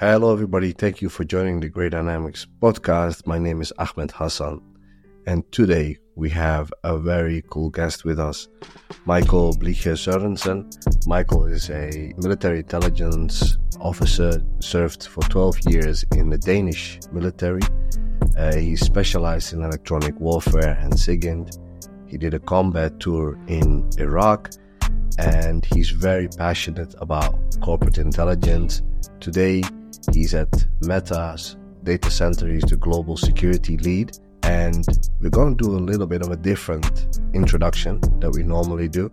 Hello, everybody. Thank you for joining the Grey Dynamics podcast. My name is Ahmed Hassan, and today we have a very cool guest with us, Michael Blicher Sørensen. Michael is a military intelligence officer, served for 12 years in the Danish military. Uh, he specialized in electronic warfare and SIGINT. He did a combat tour in Iraq, and he's very passionate about corporate intelligence. Today, He's at Meta's data center. He's the global security lead. And we're going to do a little bit of a different introduction that we normally do.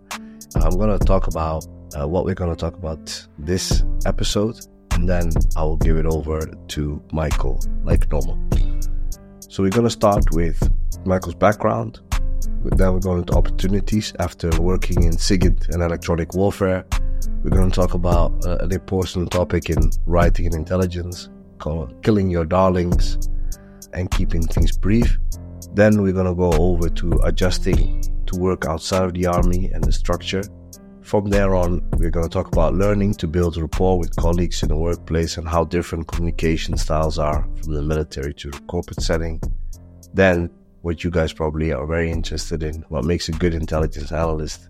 I'm going to talk about uh, what we're going to talk about this episode. And then I will give it over to Michael like normal. So we're going to start with Michael's background. Then we're going into opportunities after working in SIGINT and electronic warfare we're going to talk about uh, an important topic in writing and intelligence called killing your darlings and keeping things brief. Then we're going to go over to adjusting to work outside of the army and the structure. From there on, we're going to talk about learning to build rapport with colleagues in the workplace and how different communication styles are from the military to the corporate setting. Then, what you guys probably are very interested in, what makes a good intelligence analyst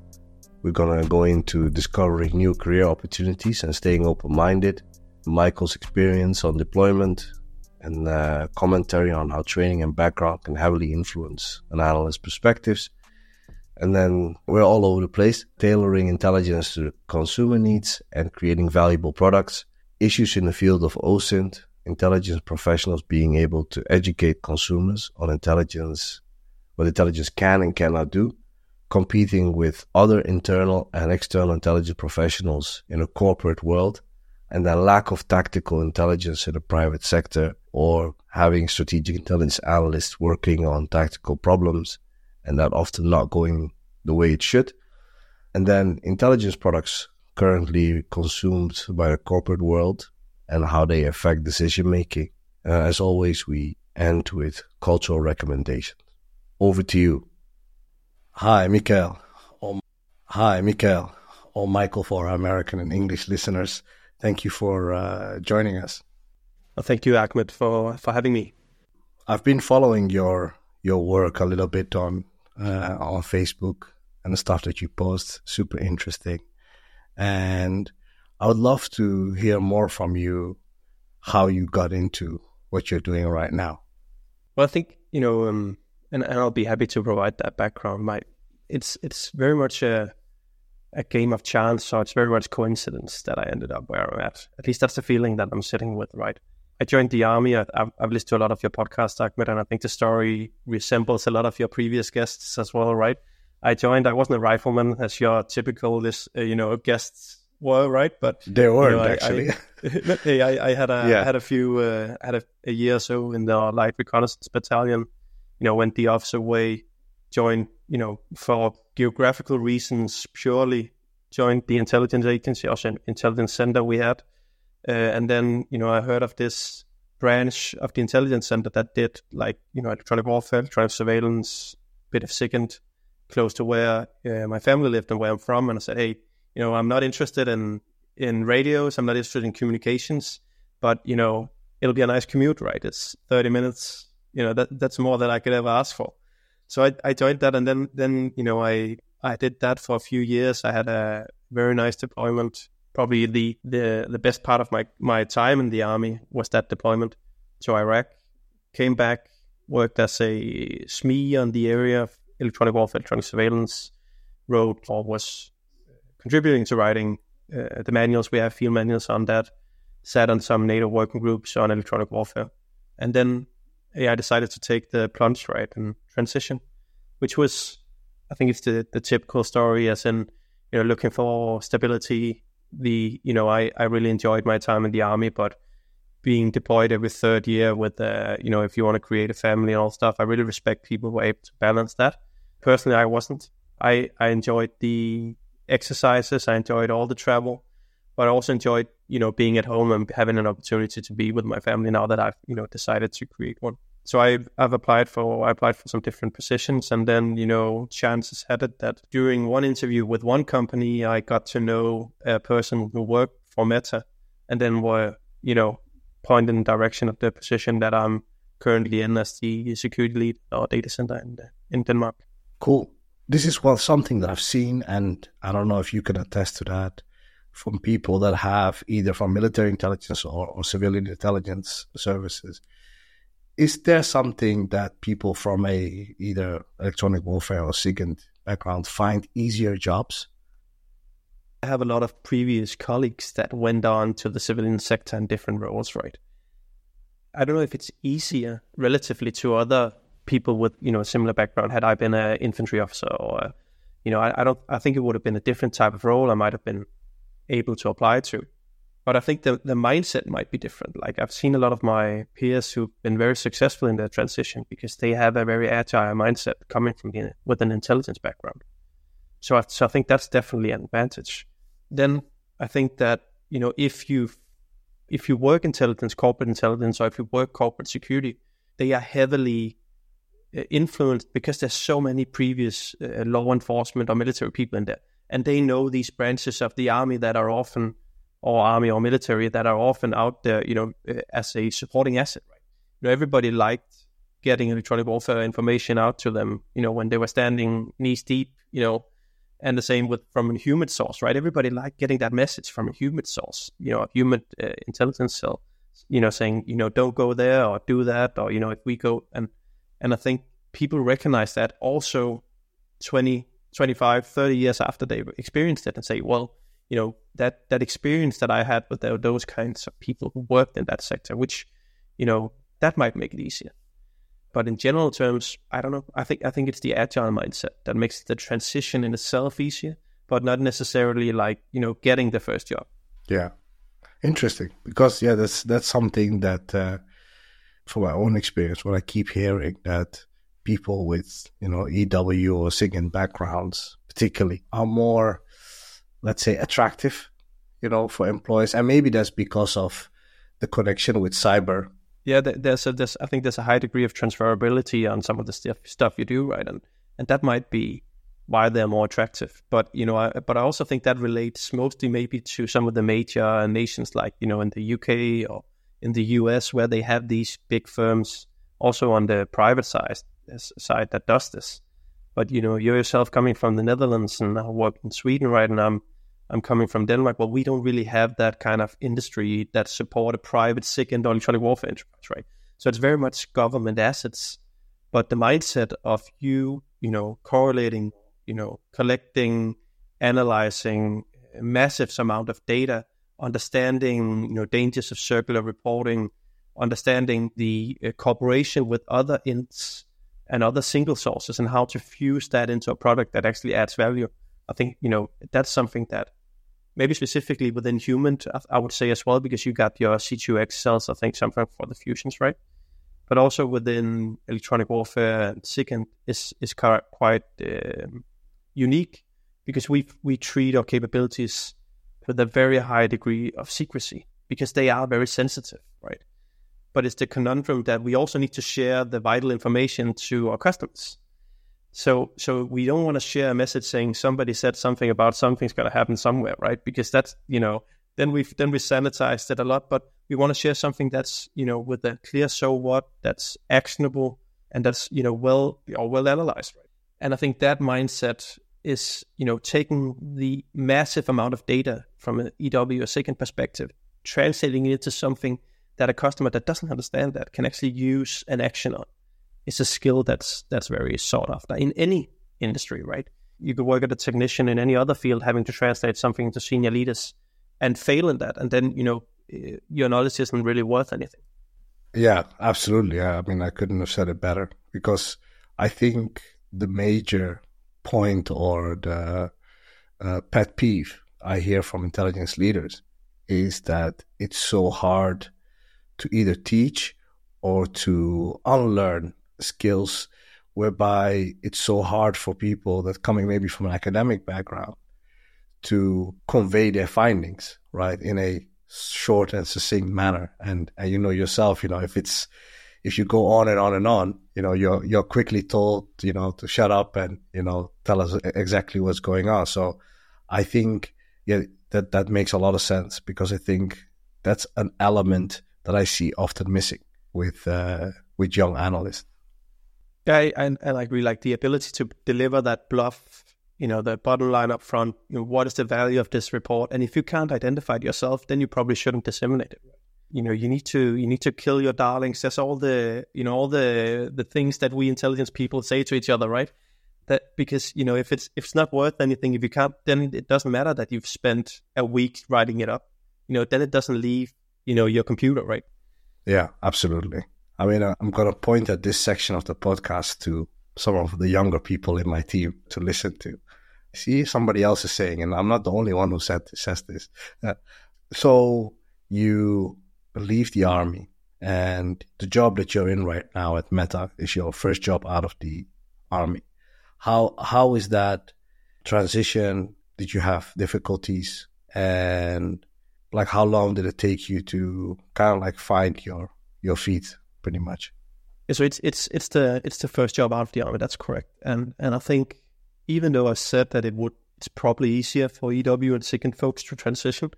we're going to go into discovering new career opportunities and staying open minded. Michael's experience on deployment and uh, commentary on how training and background can heavily influence an analyst's perspectives. And then we're all over the place, tailoring intelligence to consumer needs and creating valuable products. Issues in the field of OSINT, intelligence professionals being able to educate consumers on intelligence, what intelligence can and cannot do, competing with other internal and external intelligence professionals in a corporate world, and then lack of tactical intelligence in the private sector, or having strategic intelligence analysts working on tactical problems, and that often not going the way it should. And then intelligence products currently consumed by the corporate world and how they affect decision making. Uh, as always, we end with cultural recommendations. Over to you. Hi, Mikael. Or, hi, Mikael, or Michael for our American and English listeners. Thank you for uh, joining us. Well, thank you, Ahmed, for, for having me. I've been following your your work a little bit on uh, on Facebook and the stuff that you post. Super interesting, and I would love to hear more from you how you got into what you're doing right now. Well, I think you know um, and, and I'll be happy to provide that background. My, it's it's very much a a game of chance, so it's very much coincidence that I ended up where I'm at. At least that's the feeling that I'm sitting with, right? I joined the army. I've, I've listened to a lot of your podcast, Ahmed, and I think the story resembles a lot of your previous guests as well, right? I joined. I wasn't a rifleman, as your typical this, uh, you know, guests were, right? But they weren't you know, actually. I, I, I, had a yeah. I had a few uh, had a, a year or so in the light reconnaissance battalion you know, went the opposite way, joined, you know, for geographical reasons purely, joined the intelligence agency, also intelligence center we had. Uh, and then, you know, I heard of this branch of the intelligence center that did like, you know, electronic warfare, electronic surveillance, bit of SIGINT, close to where uh, my family lived and where I'm from. And I said, hey, you know, I'm not interested in, in radios. I'm not interested in communications, but, you know, it'll be a nice commute, right? It's 30 minutes you know that that's more than I could ever ask for. So I, I joined that, and then then you know I I did that for a few years. I had a very nice deployment. Probably the the the best part of my my time in the army was that deployment to Iraq. Came back, worked as a SME on the area of electronic warfare, electronic surveillance, wrote or was contributing to writing uh, the manuals. We have field manuals on that. Sat on some NATO working groups on electronic warfare, and then I decided to take the plunge right and transition, which was, I think it's the, the typical story as in, you know, looking for stability. The, you know, I, I really enjoyed my time in the army, but being deployed every third year with, uh, you know, if you want to create a family and all stuff, I really respect people who are able to balance that. Personally, I wasn't. I, I enjoyed the exercises. I enjoyed all the travel, but I also enjoyed, you know, being at home and having an opportunity to be with my family now that I've, you know, decided to create one so I've, I've applied for I applied for some different positions, and then you know chances had it that during one interview with one company, I got to know a person who worked for Meta, and then were you know pointed in the direction of the position that I'm currently in as the security lead or data center in, in Denmark. Cool. This is well something that I've seen, and I don't know if you can attest to that from people that have either from military intelligence or, or civilian intelligence services. Is there something that people from a either electronic warfare or SIGINT background find easier jobs? I have a lot of previous colleagues that went on to the civilian sector in different roles, right? I don't know if it's easier relatively to other people with you know a similar background. Had I been an infantry officer, or you know, I, I don't, I think it would have been a different type of role. I might have been able to apply to. But I think the, the mindset might be different. Like I've seen a lot of my peers who've been very successful in their transition because they have a very agile mindset coming from the, with an intelligence background. So I, so I think that's definitely an advantage. Then I think that you know if you if you work intelligence, corporate intelligence, or if you work corporate security, they are heavily uh, influenced because there's so many previous uh, law enforcement or military people in there and they know these branches of the army that are often or army or military that are often out there, you know, eh, as a supporting asset. Right? You know, everybody liked getting electronic warfare information out to them, you know, when they were standing knees deep, you know, and the same with from a human source, right? Everybody liked getting that message from a human source, you know, a human uh, intelligence cell, you know, saying, you know, don't go there or do that, or you know, if we go and and I think people recognize that also 20 25, 30 years after they've experienced it and say, well, you know, that, that experience that I had with those kinds of people who worked in that sector, which, you know, that might make it easier. But in general terms, I don't know. I think I think it's the agile mindset that makes the transition in itself easier, but not necessarily like you know getting the first job. Yeah, interesting. Because yeah, that's that's something that, uh, from my own experience, what I keep hearing that people with, you know, EW or SIGINT backgrounds, particularly, are more, let's say, attractive, you know, for employees. And maybe that's because of the connection with cyber. Yeah, there's a, there's, I think there's a high degree of transferability on some of the stuff, stuff you do, right? And, and that might be why they're more attractive. But, you know, I, but I also think that relates mostly maybe to some of the major nations like, you know, in the UK or in the US where they have these big firms also on the private side side that does this. But you know, you're yourself coming from the Netherlands and I work in Sweden, right? And I'm I'm coming from Denmark. Well, we don't really have that kind of industry that support a private SIGINT electronic warfare enterprise, right? So it's very much government assets, but the mindset of you, you know, correlating, you know, collecting, analyzing massive amount of data, understanding, you know, dangers of circular reporting, understanding the uh, cooperation with other ins and other single sources and how to fuse that into a product that actually adds value. I think, you know, that's something that maybe specifically within human, I would say as well, because you got your C2X cells, I think something for the fusions, right? But also within electronic warfare, SIGINT is, is quite uh, unique because we we treat our capabilities with a very high degree of secrecy because they are very sensitive, right? But it's the conundrum that we also need to share the vital information to our customers. So, so we don't want to share a message saying somebody said something about something's going to happen somewhere, right? Because that's you know, then we've then we sanitized it a lot, but we want to share something that's you know with a clear so what that's actionable and that's you know well or well analyzed, right? And I think that mindset is you know taking the massive amount of data from an EW or SIGINT perspective, translating it into something that a customer that doesn't understand that can actually use an action on. It's a skill that's that's very sought after in any industry, right? You could work as a technician in any other field, having to translate something to senior leaders, and fail in that, and then you know eh, your knowledge isn't really worth anything. Yeah, absolutely. I mean, I couldn't have said it better because I think the major point or the uh, pet peeve I hear from intelligence leaders is that it's so hard to either teach or to unlearn skills whereby it's so hard for people that coming maybe from an academic background to convey their findings right in a short and succinct manner. And, and you know yourself you know if it's if you go on and on and on you know you're you're quickly told you know to shut up and you know tell us exactly what's going on. So i think yeah that that makes a lot of sense because i think that's an element that I see often missing with uh, with young analysts. Yeah, I, I, I agree. Like the ability to deliver that BLUF, you know, the bottom line up front. You know, what is the value of this report? And if you can't identify it yourself, then you probably shouldn't disseminate it. You know, you need to you need to kill your darlings. That's all the you know all the the things that we intelligence people say to each other, right? That because you know if it's if it's not worth anything, if you can't, then it doesn't matter that you've spent a week writing it up. You know, then it doesn't leave you know your computer, right? Yeah, absolutely. I mean, uh, I'm going to point at this section of the podcast to some of the younger people in my team to listen to. See, somebody else is saying, and I'm not the only one who said says this. Uh, so you leave the army, and the job that you're in right now at Meta is your first job out of the army. How how is that transition? Did you have difficulties? And like, how long did it take you to kind of like find your your feet pretty much. yeah, So it's it's it's the it's the first job out of the army. That's correct. And and I think even though I said that it would, it's probably easier for EW and SIGINT folks to transition.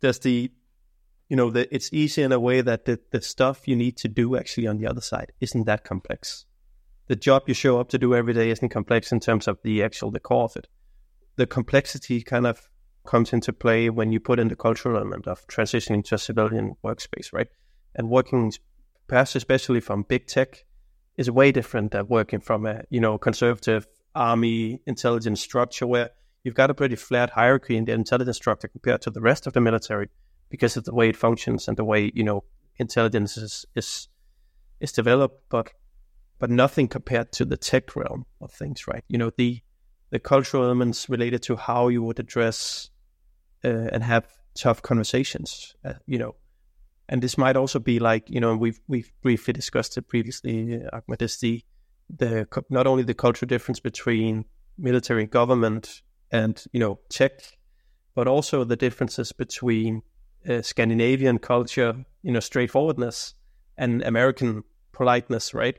There's the, you know, that it's easy in a way that the the stuff you need to do actually on the other side isn't that complex. The job you show up to do every day isn't complex in terms of the actual the core of it. The complexity kind of comes into play when you put in the cultural element of transitioning to a civilian workspace, right? And working perhaps especially from big tech, is way different than working from a you know conservative army intelligence structure where you've got a pretty flat hierarchy in the intelligence structure compared to the rest of the military because of the way it functions and the way you know intelligence is is, is developed, but but nothing compared to the tech realm of things, right? You know the the cultural elements related to how you would address uh, and have tough conversations, uh, you know, and this might also be like you know we've we've briefly discussed it previously. Ahmed is the the not only the cultural difference between military government and you know tech, but also the differences between uh, Scandinavian culture, you know, straightforwardness and American politeness, right?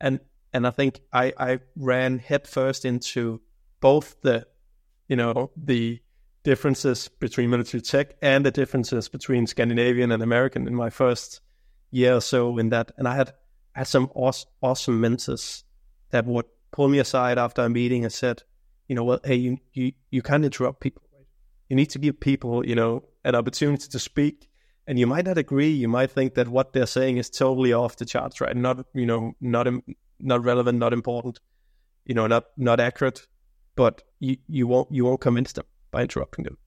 And and I think I I ran headfirst into both the you know the differences between military tech and the differences between Scandinavian and American in my first year or so in that. And I had had some awesome, awesome mentors that would pull me aside after a meeting and said, you know, well, hey, you, you, you can't interrupt people. You need to give people, you know, an opportunity to speak. And you might not agree. You might think that what they're saying is totally off the charts, right? Not, you know, not not relevant, not important, you know, not not accurate. But you, you won't you won't convince them by interrupting them.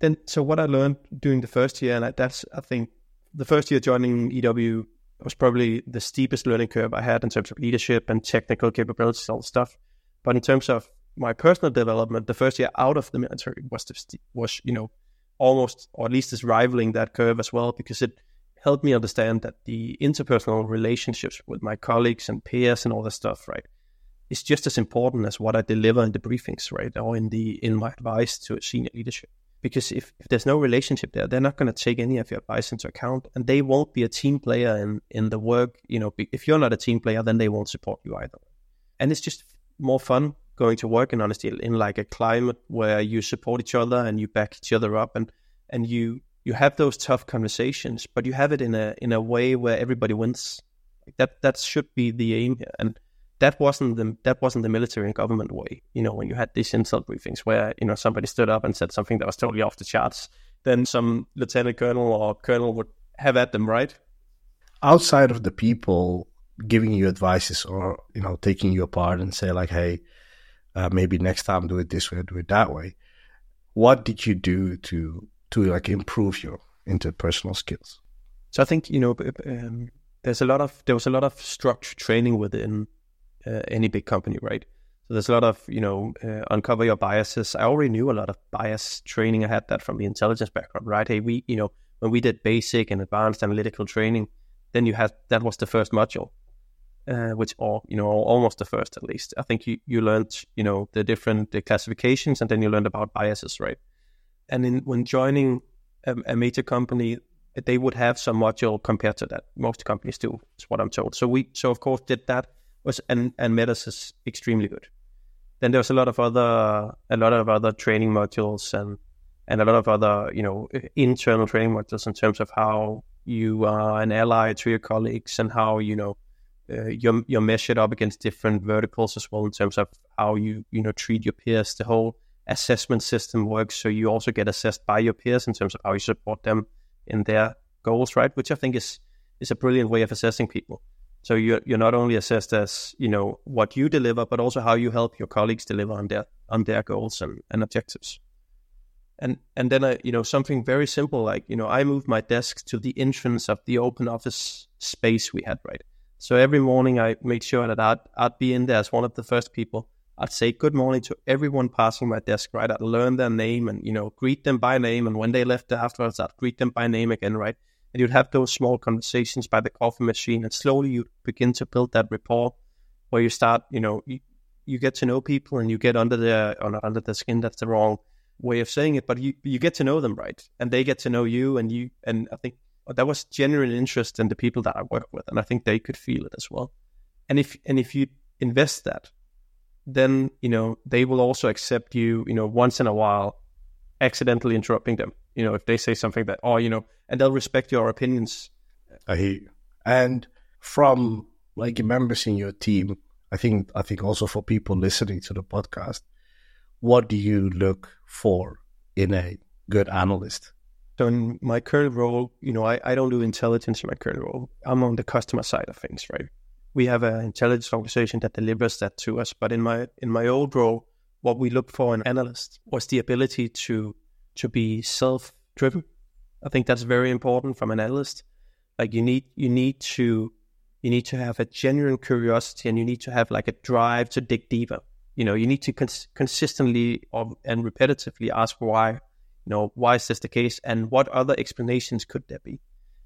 Then, so what I learned during the first year, and that's, I think, the first year joining EW was probably the steepest learning curve I had in terms of leadership and technical capabilities, all the stuff. But in terms of my personal development, the first year out of the military was the, was you know almost or at least is rivaling that curve as well because it helped me understand that the interpersonal relationships with my colleagues and peers and all this stuff, right, is just as important as what I deliver in the briefings, right, or in the in my advice to senior leadership. Because if, if there's no relationship there, they're not going to take any of your advice into account, and they won't be a team player in in the work. You know, if you're not a team player, then they won't support you either. And it's just more fun going to work in honesty in like a climate where you support each other and you back each other up, and and you you have those tough conversations, but you have it in a in a way where everybody wins. That that should be the aim here, and that wasn't the that wasn't the military and government way. You know, when you had these insult briefings where you know somebody stood up and said something that was totally off the charts, then some lieutenant colonel or colonel would have at them, right? Outside of the people giving you advices or you know taking you apart and say like, hey, uh, maybe next time do it this way, do it that way. What did you do to to like improve your interpersonal skills? So I think you know um, there's a lot of there was a lot of structured training within uh, any big company, right? So there's a lot of, you know, uh, uncover your biases. I already knew a lot of bias training. I had that from the intelligence background, right? Hey, we, you know, when we did basic and advanced analytical training, then you had that was the first module, uh, which or you know almost the first at least. I think you you learned you know the different the classifications, and then you learned about biases, right? And in when joining a, a major company, they would have some module compared to that. Most companies do, is what I'm told. So we so of course did that was and and Metas is extremely good. Then there was a lot of other a lot of other training modules and and a lot of other, you know, internal training modules in terms of how you are an ally to your colleagues and how you know uh, you're you're measured up against different verticals as well in terms of how you you know treat your peers. The whole assessment system works, so you also get assessed by your peers in terms of how you support them in their goals, right? Which I think is is a brilliant way of assessing people. So you're you're not only assessed as you know what you deliver, but also how you help your colleagues deliver on their on their goals and, and objectives. And and then I you know something very simple like you know I moved my desk to the entrance of the open office space we had right. So every morning I made sure that I'd I'd be in there as one of the first people. I'd say good morning to everyone passing my desk, right? I'd learn their name and, you know, greet them by name. And when they left afterwards, I'd greet them by name again, right? And you'd have those small conversations by the coffee machine, and slowly you begin to build that rapport where you start, you know, you, you get to know people and you get under not under the skin, that's the wrong way of saying it, but you, you get to know them, right? And they get to know you, and you, and I think that was genuine interest in the people that I work with, and I think they could feel it as well. And if, and if you invest that, then, you know, they will also accept you, you know, once in a while, accidentally interrupting them you know, if they say something that, oh, you know, and they'll respect your opinions. I hear you. And from like members in your team, I think I think also for people listening to the podcast, what do you look for in a good analyst? So in my current role, you know, I, I don't do intelligence in my current role. I'm on the customer side of things, right? We have an intelligence organization that delivers that to us. But in my in my old role, what we look for in an analyst was the ability to to be self driven. I think that's very important from an analyst. Like you need you need to you need to have a genuine curiosity and you need to have like a drive to dig deeper. You know, you need to cons- consistently and repetitively ask why. You know, why is this the case, and what other explanations could there be?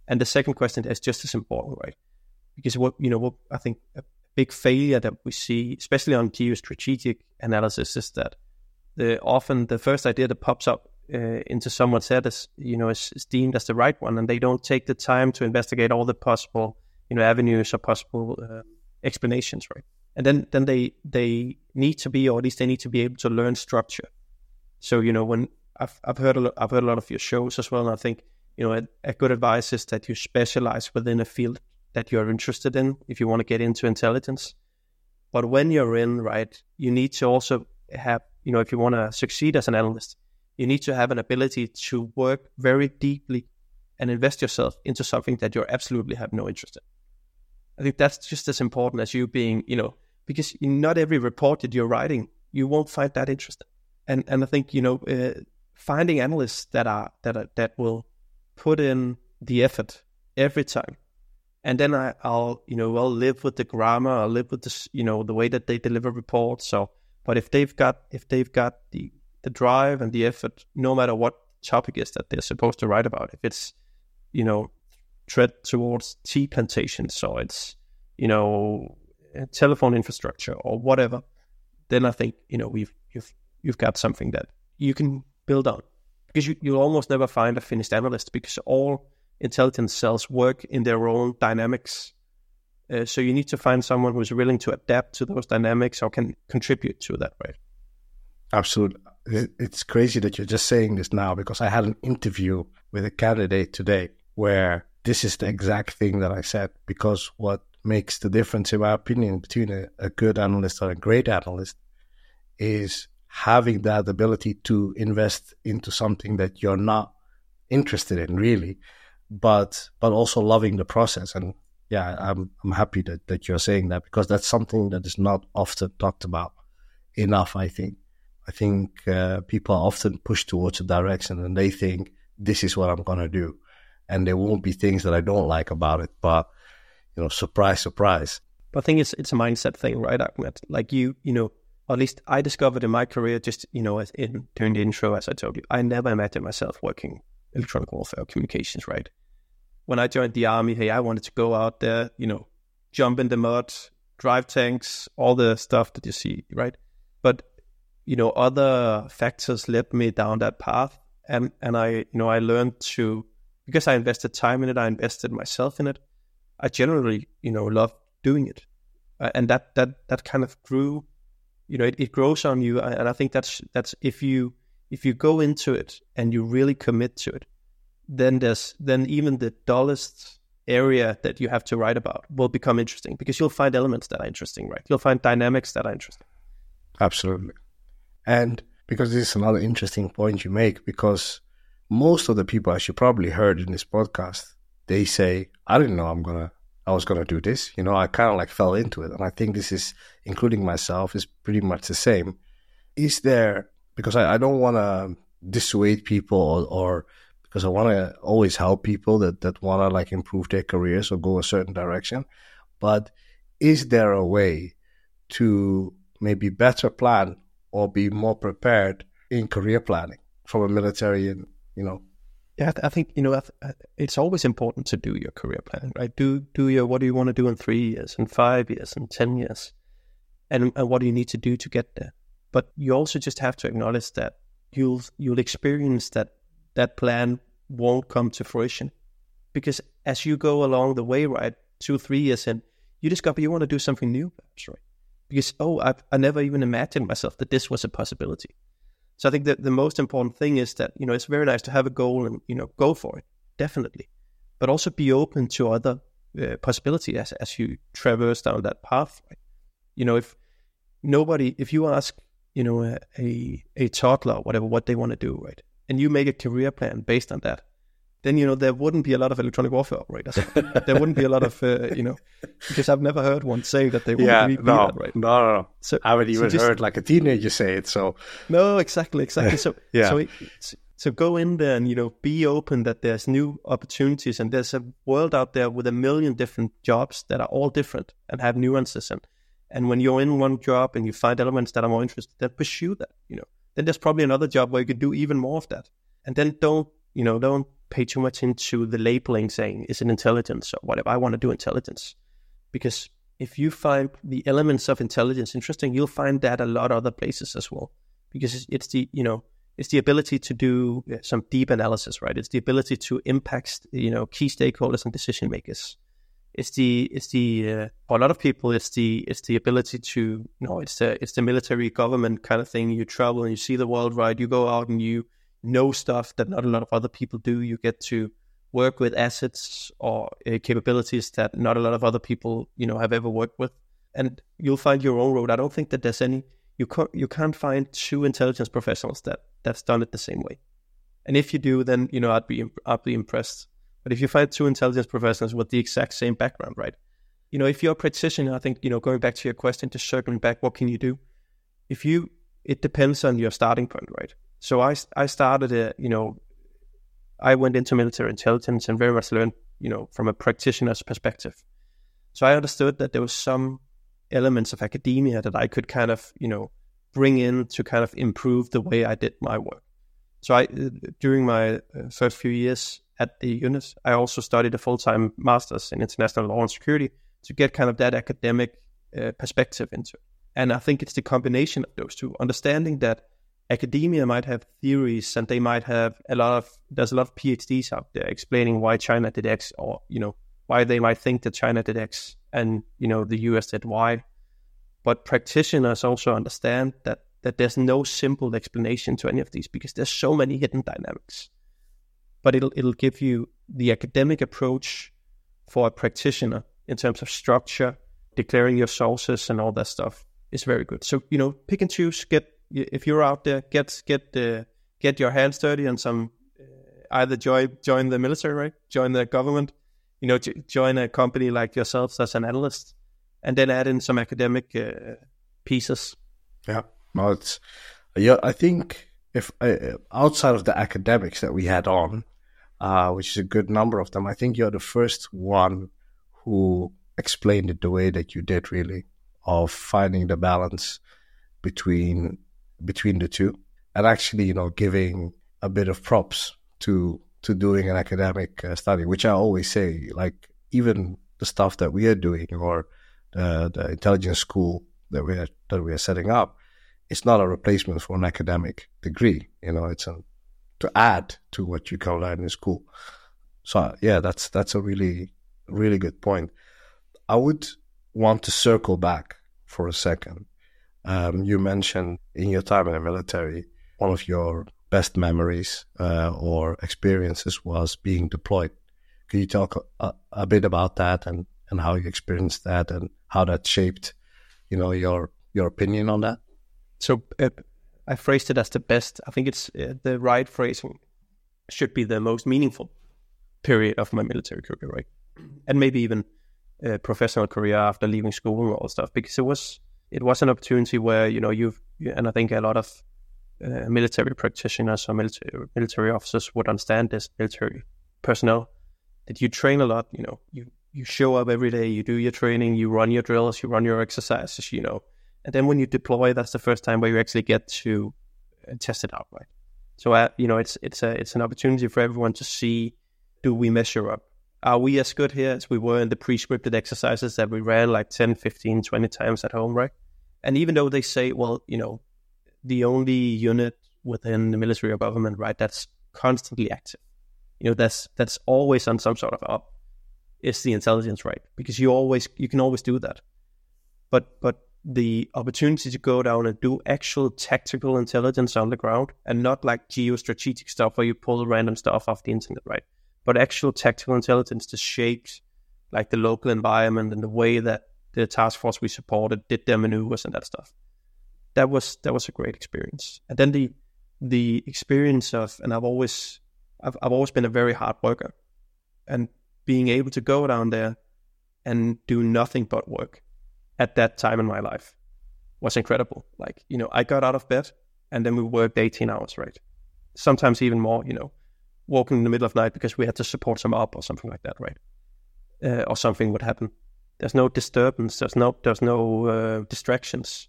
And the second question is just as important, right? Because what you know, what I think a big failure that we see, especially on geostrategic analysis, is that the often the first idea that pops up uh, into someone's head is you know is, is, deemed as the right one, and they don't take the time to investigate all the possible you know avenues or possible uh, explanations, right? And then then they they need to be, or at least they need to be able to learn structure. So you know when I've I've heard a lot, I've heard a lot of your shows as well, and I think you know a, a good advice is that you specialize within a field that you're interested in if you want to get into intelligence. But when you're in, right, you need to also have, you know, if you want to succeed as an analyst, you need to have an ability to work very deeply and invest yourself into something that you absolutely have no interest in. I think that's just as important as you being, you know, because not every report that you're writing, you won't find that interesting. And and I think you know, uh, finding analysts that are that are, that will put in the effort every time, and then I, I'll you know, I'll live with the grammar, I'll live with this, you know, the way that they deliver reports. So, but if they've got if they've got the the drive and the effort, no matter what topic is that they're supposed to write about. If it's, you know, threat towards tea plantations or it's, you know, telephone infrastructure or whatever, then I think, you know, we've you've you've got something that you can build on. Because you, you'll almost never find a finished analyst because all intelligence cells work in their own dynamics. Uh, so you need to find someone who's willing to adapt to those dynamics or can contribute to that, right? Absolutely it's crazy that you're just saying this now because I had an interview with a candidate today where this is the exact thing that I said. Because what makes the difference, in my opinion, between a, a good analyst and a great analyst is having that ability to invest into something that you're not interested in, really, but but also loving the process. And yeah, I'm I'm happy that, that you're saying that because that's something that is not often talked about enough, I think. I think uh, people are often pushed towards a direction and they think this is what I'm going to do. And there won't be things that I don't like about it. But, you know, surprise, surprise. I think it's, it's a mindset thing, right, Ahmed? Like you, you know, at least I discovered in my career, just, you know, in, during the intro, as I told you, I never imagined myself working electronic warfare communications, right? When I joined the army, hey, I wanted to go out there, you know, jump in the mud, drive tanks, all the stuff that you see, right? But you know, other factors led me down that path. And, and I, you know, I learned to, because I invested time in it, I invested myself in it. I generally, you know, love doing it. Uh, and that, that, that kind of grew, you know, it, it grows on you. And I think that's, that's if you, if you go into it and you really commit to it, then there's then even the dullest area that you have to write about will become interesting because you'll find elements that are interesting, right? You'll find dynamics that are interesting. Absolutely. And because this is another interesting point you make, because most of the people, as you probably heard in this podcast, they say, I didn't know I'm gonna I was gonna do this. You know, I kinda like fell into it. And I think this is including myself, is pretty much the same. Is there because I, I don't wanna dissuade people or, or because I wanna always help people that, that wanna like improve their careers or go a certain direction. But is there a way to maybe better plan or be more prepared in career planning from a military and you know. Yeah i think you know uh, it's always important to do your career planning right? Do do your what do you want to do in three years and five years and ten years? And, and what do you need to do to get there? But you also just have to acknowledge that you'll you'll experience that that plan won't come to fruition. Because as you go along the way right two three years in you discover you want to do something new right because oh I, I never even imagined myself that this was a possibility. So i think that the most important thing is that you know it's very nice to have a goal and you know go for it definitely. But also be open to other uh, possibilities as, as you traverse down that path right? you know if nobody if you ask you know a, a, a toddler whatever what they want to do right? And you make a career plan based on that then you know there wouldn't be a lot of electronic warfare operators. there wouldn't be a lot of uh, you know because I've never heard one say that they want yeah, to be no, that, right? No, no, no. So I haven't even so just, heard like a teenager say it. So no, exactly, exactly. So yeah. So, it, so go in there and you know be open that there's new opportunities and there's a world out there with a million different jobs that are all different and have nuances and and when you're in one job and you find elements that are more interesting, then pursue that. You know, then there's probably another job where you could do even more of that. And then don't you know don't pay too much into the labeling saying is it intelligence or whatever. I want to do intelligence because if you find the elements of intelligence interesting, you'll find that a lot of other places as well because it's the you know it's the ability to do some deep analysis, right? It's the ability to impact you know key stakeholders and decision makers. It's the it's the uh, for a lot of people it's the it's the ability to you know it's the it's the military government kind of thing. You travel and you see the world, right? You go out and you know stuff that not a lot of other people do. You get to work with assets or uh, capabilities that not a lot of other people, you know, have ever worked with, and you'll find your own road. I don't think that there's any you can't you can't find two intelligence professionals that that's done it the same way. And if you do, then you know I'd be I'd be impressed. But if you find two intelligence professionals with the exact same background, right? You know, if you're a practitioner, I think you know going back to your question, to circling back, what can you do? If you, it depends on your starting point, right? So I, I started a, you know, I went into military intelligence and very much learned, you know, from a practitioner's perspective. So I understood that there was some elements of academia that I could kind of, you know, bring in to kind of improve the way I did my work. So I, during my uh, first few years at the unit, I also studied a full-time master's in international law and security to get kind of that academic uh, perspective into it. And I think it's the combination of those two, understanding that academia might have theories and they might have a lot of there's a lot of PhDs out there explaining why China did X or you know why they might think that China did X and you know the US did Y. But practitioners also understand that that there's no simple explanation to any of these because there's so many hidden dynamics. But it'll it'll give you the academic approach for a practitioner in terms of structure, declaring your sources and all that stuff is very good. So you know, pick and choose, get if you're out there, get get the get your hands dirty and some uh, either join join the military, right? Join the government, you know, join a company like yourselves as an analyst, and then add in some academic uh, pieces. Yeah, well, it's yeah. I think if uh, outside of the academics that we had on, uh, which is a good number of them, I think you're the first one who explained it the way that you did, really, of finding the balance between between the two and actually, you know, giving a bit of props to to doing an academic uh, study, which I always say, like even the stuff that we are doing or the, the intelligence school that we are that we are setting up, it's not a replacement for an academic degree. You know, it's a, to add to what you can learn in school. So yeah, that's that's a really really good point. I would want to circle back for a second um, you mentioned in your time in the military, one of your best memories uh, or experiences was being deployed. Can you talk a, a, bit about that and, and how you experienced that and how that shaped, you know, your your opinion on that? So uh, I phrased it as the best. I think it's uh, the right phrasing should be the most meaningful period of my military career, right? And maybe even a professional career after leaving school and all stuff, because it was it was an opportunity where you know you've and I think a lot of uh, military practitioners or military military officers would understand this military personnel that you train a lot. You know, you you show up every day, you do your training, you run your drills, you run your exercises. You know, and then when you deploy, that's the first time where you actually get to uh, test it out, right? So uh, you know, it's it's a it's an opportunity for everyone to see: do we measure up? Are we as good here as we were in the pre-scripted exercises that we ran like 10, 15, 20 times at home, right? And even though they say, well, you know, the only unit within the military or government, right, that's constantly active. You know, that's that's always on some sort of up. Is the intelligence, right? Because you always you can always do that. But but the opportunity to go down and do actual tactical intelligence on the ground and not like geostrategic stuff where you pull random stuff off the internet, right? But actual tactical intelligence to shape like the local environment and the way that the task force we supported did their maneuvers and that stuff that was that was a great experience. And then the the experience of and I've always I've I've always been a very hard worker, and being able to go down there and do nothing but work at that time in my life was incredible. Like you know, I got out of bed and then we worked 18 hours, right? Sometimes even more. You know, walking in the middle of night because we had to support some up or something like that, right? Uh, or something would happen. There's no disturbance. There's no there's no uh, distractions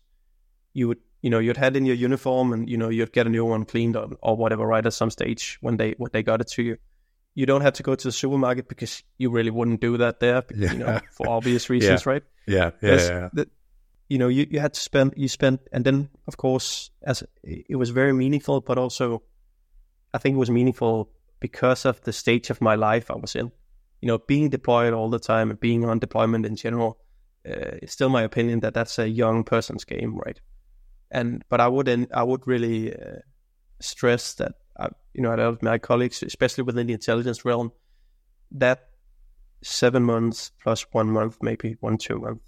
you would you know you'd head in your uniform and you know you'd get a new one cleaned or, or whatever right at some stage when they when they got it to you you don't have to go to the supermarket because you really wouldn't do that there yeah. you know for obvious reasons yeah. right yeah yeah, yeah. The, you know you, you had to spend you spent and then of course as it was very meaningful but also i think it was meaningful because of the stage of my life i was in. You know being deployed all the time and being on deployment in general uh, it's still my opinion that that's a young person's game right? And but I wouldn't, I would really uh, stress that I, uh, you know of my colleagues, especially within the intelligence realm, that seven months plus one month, maybe one two month,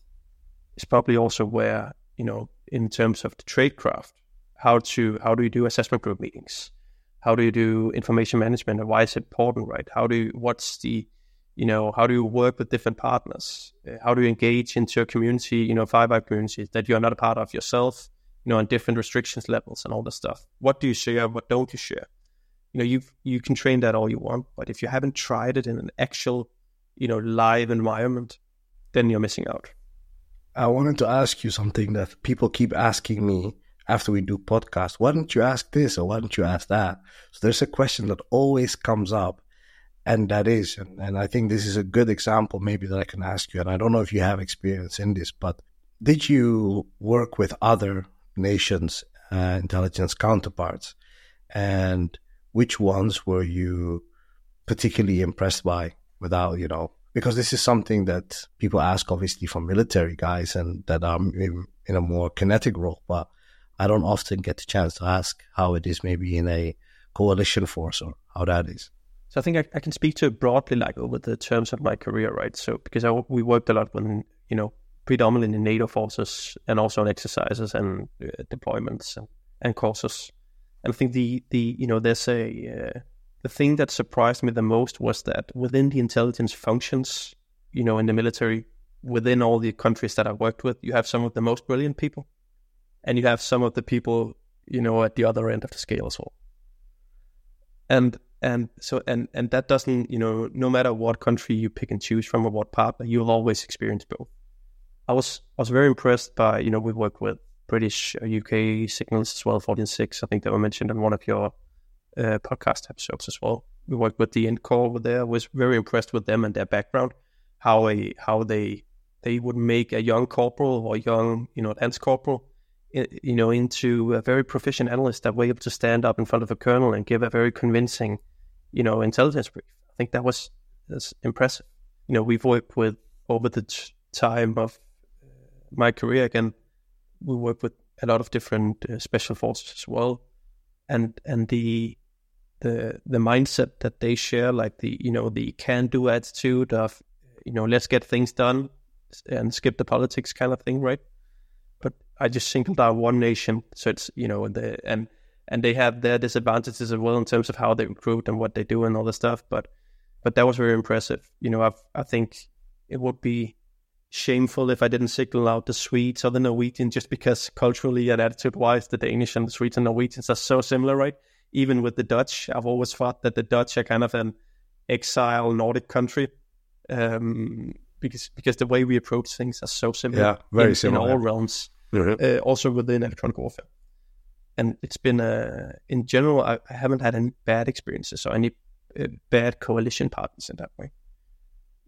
is probably also where you know in terms of the tradecraft, how to how do you do assessment group meetings, how do you do information management, and why is it important, right? How do you, what's the you know how do you work with different partners uh, how do you engage into a community you know five communities that you're not a part of yourself you know, on different restrictions levels and all this stuff. What do you share? What don't you share? You know, you you can train that all you want, but if you haven't tried it in an actual, you know, live environment, then you're missing out. I wanted to ask you something that people keep asking me after we do podcasts. Why don't you ask this or why don't you ask that? So there's a question that always comes up, and that is, and, and I think this is a good example maybe that I can ask you. And I don't know if you have experience in this, but did you work with other nations' uh, intelligence counterparts, and which ones were you particularly impressed by? Without you know, because this is something that people ask, obviously, from military guys and that are in, in a more kinetic role, but I don't often get the chance to ask how it is maybe in a coalition force or how that is. So I think I, I can speak to it broadly, like over the terms of my career, right? So because I, we worked a lot with, you know, predominantly in NATO forces and also on exercises and uh, deployments and, and courses. And I think the the you know there's a uh, the thing that surprised me the most was that within the intelligence functions, you know, in the military, within all the countries that I've worked with, you have some of the most brilliant people, and you have some of the people you know at the other end of the scale as well. And and so and and that doesn't you know no matter what country you pick and choose from or what partner, you'll always experience both. I was I was very impressed by you know we worked with British UK uh, signals as well, 46 I think they were mentioned in one of your uh, podcast episodes as well. We worked with the Int Corps over there. Was very impressed with them and their background, how a how they they would make a young corporal or young you know lance corporal you know into a very proficient analyst that were able to stand up in front of a colonel and give a very convincing you know intelligence brief. I think that was that's impressive. You know we've worked with over the time of my career again, we work with a lot of different uh, special forces as well. and and the the the mindset that they share, like the you know the can do attitude of you know let's get things done and skip the politics kind of thing, right? I just singled out one nation, so it's you know the and and they have their disadvantages as well in terms of how they recruit and what they do and all the stuff. But but that was very impressive. You know, I've, I think it would be shameful if I didn't signal out the Swedes or the Norwegians just because culturally and attitude wise, the Danish and the Swedes and Norwegians are so similar, right? Even with the Dutch, I've always thought that the Dutch are kind of an exile Nordic country. Um, because because the way we approach things are so similar. Yeah, very in, similar in all realms. Mm-hmm. Also within electronic warfare, and it's been uh, in general. I, I, haven't had any bad experiences or any uh, bad coalition partners in that way.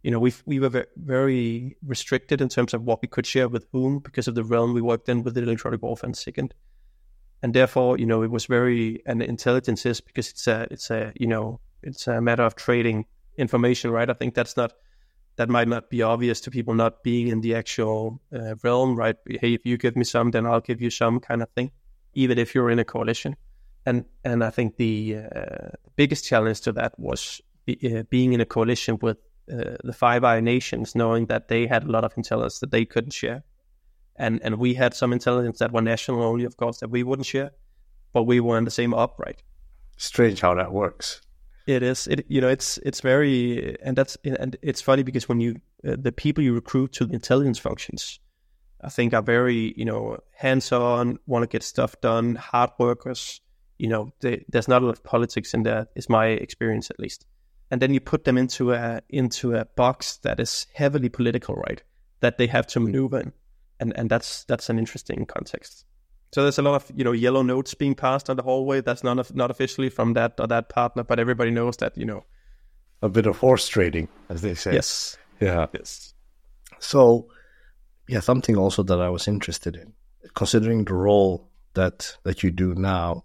You know, we we were very restricted in terms of what we could share with whom because of the realm we worked in with the electronic warfare and SIGINT, and therefore, you know, it was very and intelligence is because it's a it's a you know it's a matter of trading information, right? I think that's not that might not be obvious to people not being in the actual uh, realm, right? Hey, if you give me some, then I'll give you some kind of thing, even if you're in a coalition. And and I think the uh, biggest challenge to that was be, uh, being in a coalition with uh, the Five Eye nations, knowing that they had a lot of intelligence that they couldn't share, and and we had some intelligence that were national only, of course, that we wouldn't share, but we were in the same upright. Strange how that works. It is. It you know it's it's very and that's and it's funny because when you uh, the people you recruit to the intelligence functions, I think are very you know hands on, want to get stuff done, hard workers. You know, they, there's not a lot of politics in there. Is my experience at least. And then you put them into a into a box that is heavily political, right? That they have to maneuver in, and and that's that's an interesting context. So there's a lot of you know yellow notes being passed on the hallway. That's not not officially from that or that partner, but everybody knows that you know a bit of horse trading, as they say. Yes. Yeah. Yes. So, yeah, something also that I was interested in, considering the role that that you do now.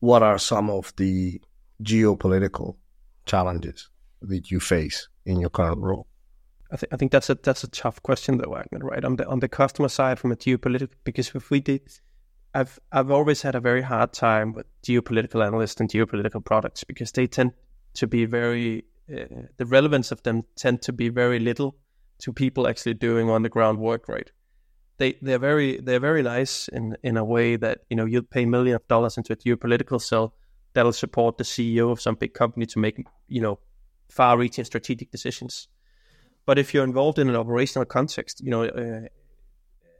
What are some of the geopolitical challenges that you face in your current role? I, th- I think that's a that's a tough question though, Wagner. Right on the on the customer side from a geopolitical because if we did I've I've always had a very hard time with geopolitical analysts and geopolitical products because they tend to be very uh, the relevance of them tend to be very little to people actually doing on the ground work. Right? They they're very they're very nice in in a way that you know you'll pay millions of dollars into a geopolitical cell that'll support the CEO of some big company to make you know far-reaching strategic decisions. But if you're involved in an operational context, you know. Uh,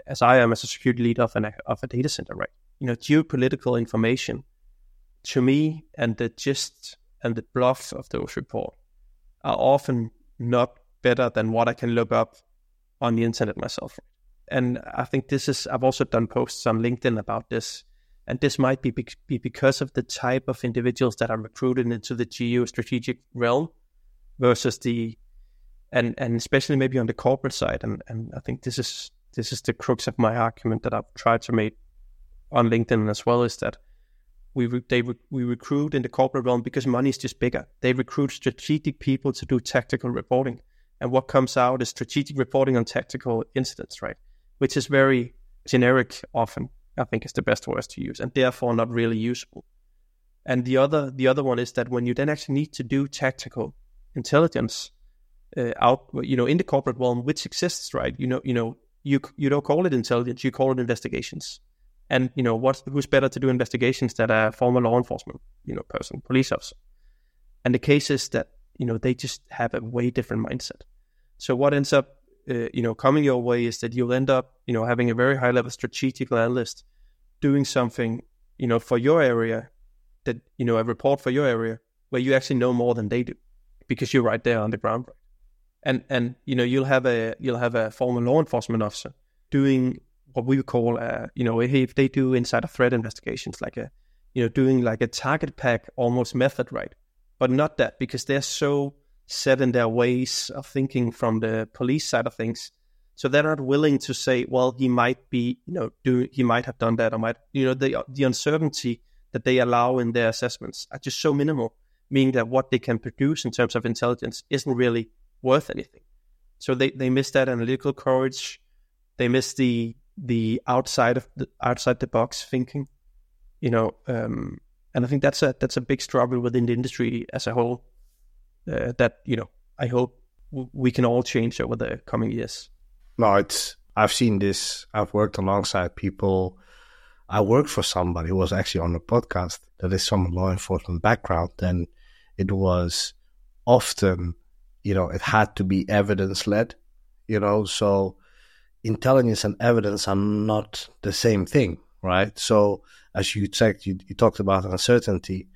as I am as a security leader of, an, of a data center, right? You know, geopolitical information to me and the gist and the BLUF of those reports are often not better than what I can look up on the internet myself. And I think this is, I've also done posts on LinkedIn about this. And this might be, be because of the type of individuals that are recruited into the geostrategic realm versus the, and, and especially maybe on the corporate side. And, and I think this is this is the crux of my argument that I've tried to make on LinkedIn as well is that we re- they re- we recruit in the corporate realm because money is just bigger. They recruit strategic people to do tactical reporting, and what comes out is strategic reporting on tactical incidents, right? Which is very generic often. I think is the best words to use, and therefore not really useful. And the other the other one is that when you then actually need to do tactical intelligence uh, out, you know, in the corporate realm, which exists, right? You know, you know, you you don't call it intelligence, you call it investigations. And you know what? Who's better to do investigations than a former law enforcement, you know, person, police officer? And the case is that you know they just have a way different mindset. So what ends up, uh, you know, coming your way is that you'll end up, you know, having a very high level strategic analyst doing something, you know, for your area, that you know, a report for your area where you actually know more than they do, because you're right there on the ground and and you know you'll have a you'll have a former law enforcement officer doing what we would call a, you know if they do insider threat investigations like a you know doing like a target pack almost method right? But not that because they're so set in their ways of thinking from the police side of things. So they're not willing to say well he might be you know do he might have done that or might you know the the uncertainty that they allow in their assessments are just so minimal meaning that what they can produce in terms of intelligence isn't really worth anything. So they, they miss that analytical courage. They miss the the outside of the outside the box thinking, you know. Um, and I think that's a that's a big struggle within the industry as a whole. Uh, that you know, I hope w- we can all change over the coming years. No, it's I've seen this. I've worked alongside people. I worked for somebody who was actually on the podcast that is from a law enforcement background, and it was often, you know, it had to be evidence led, you know, so intelligence and evidence are not the same thing, right? So as you said, you, you talked about uncertainty.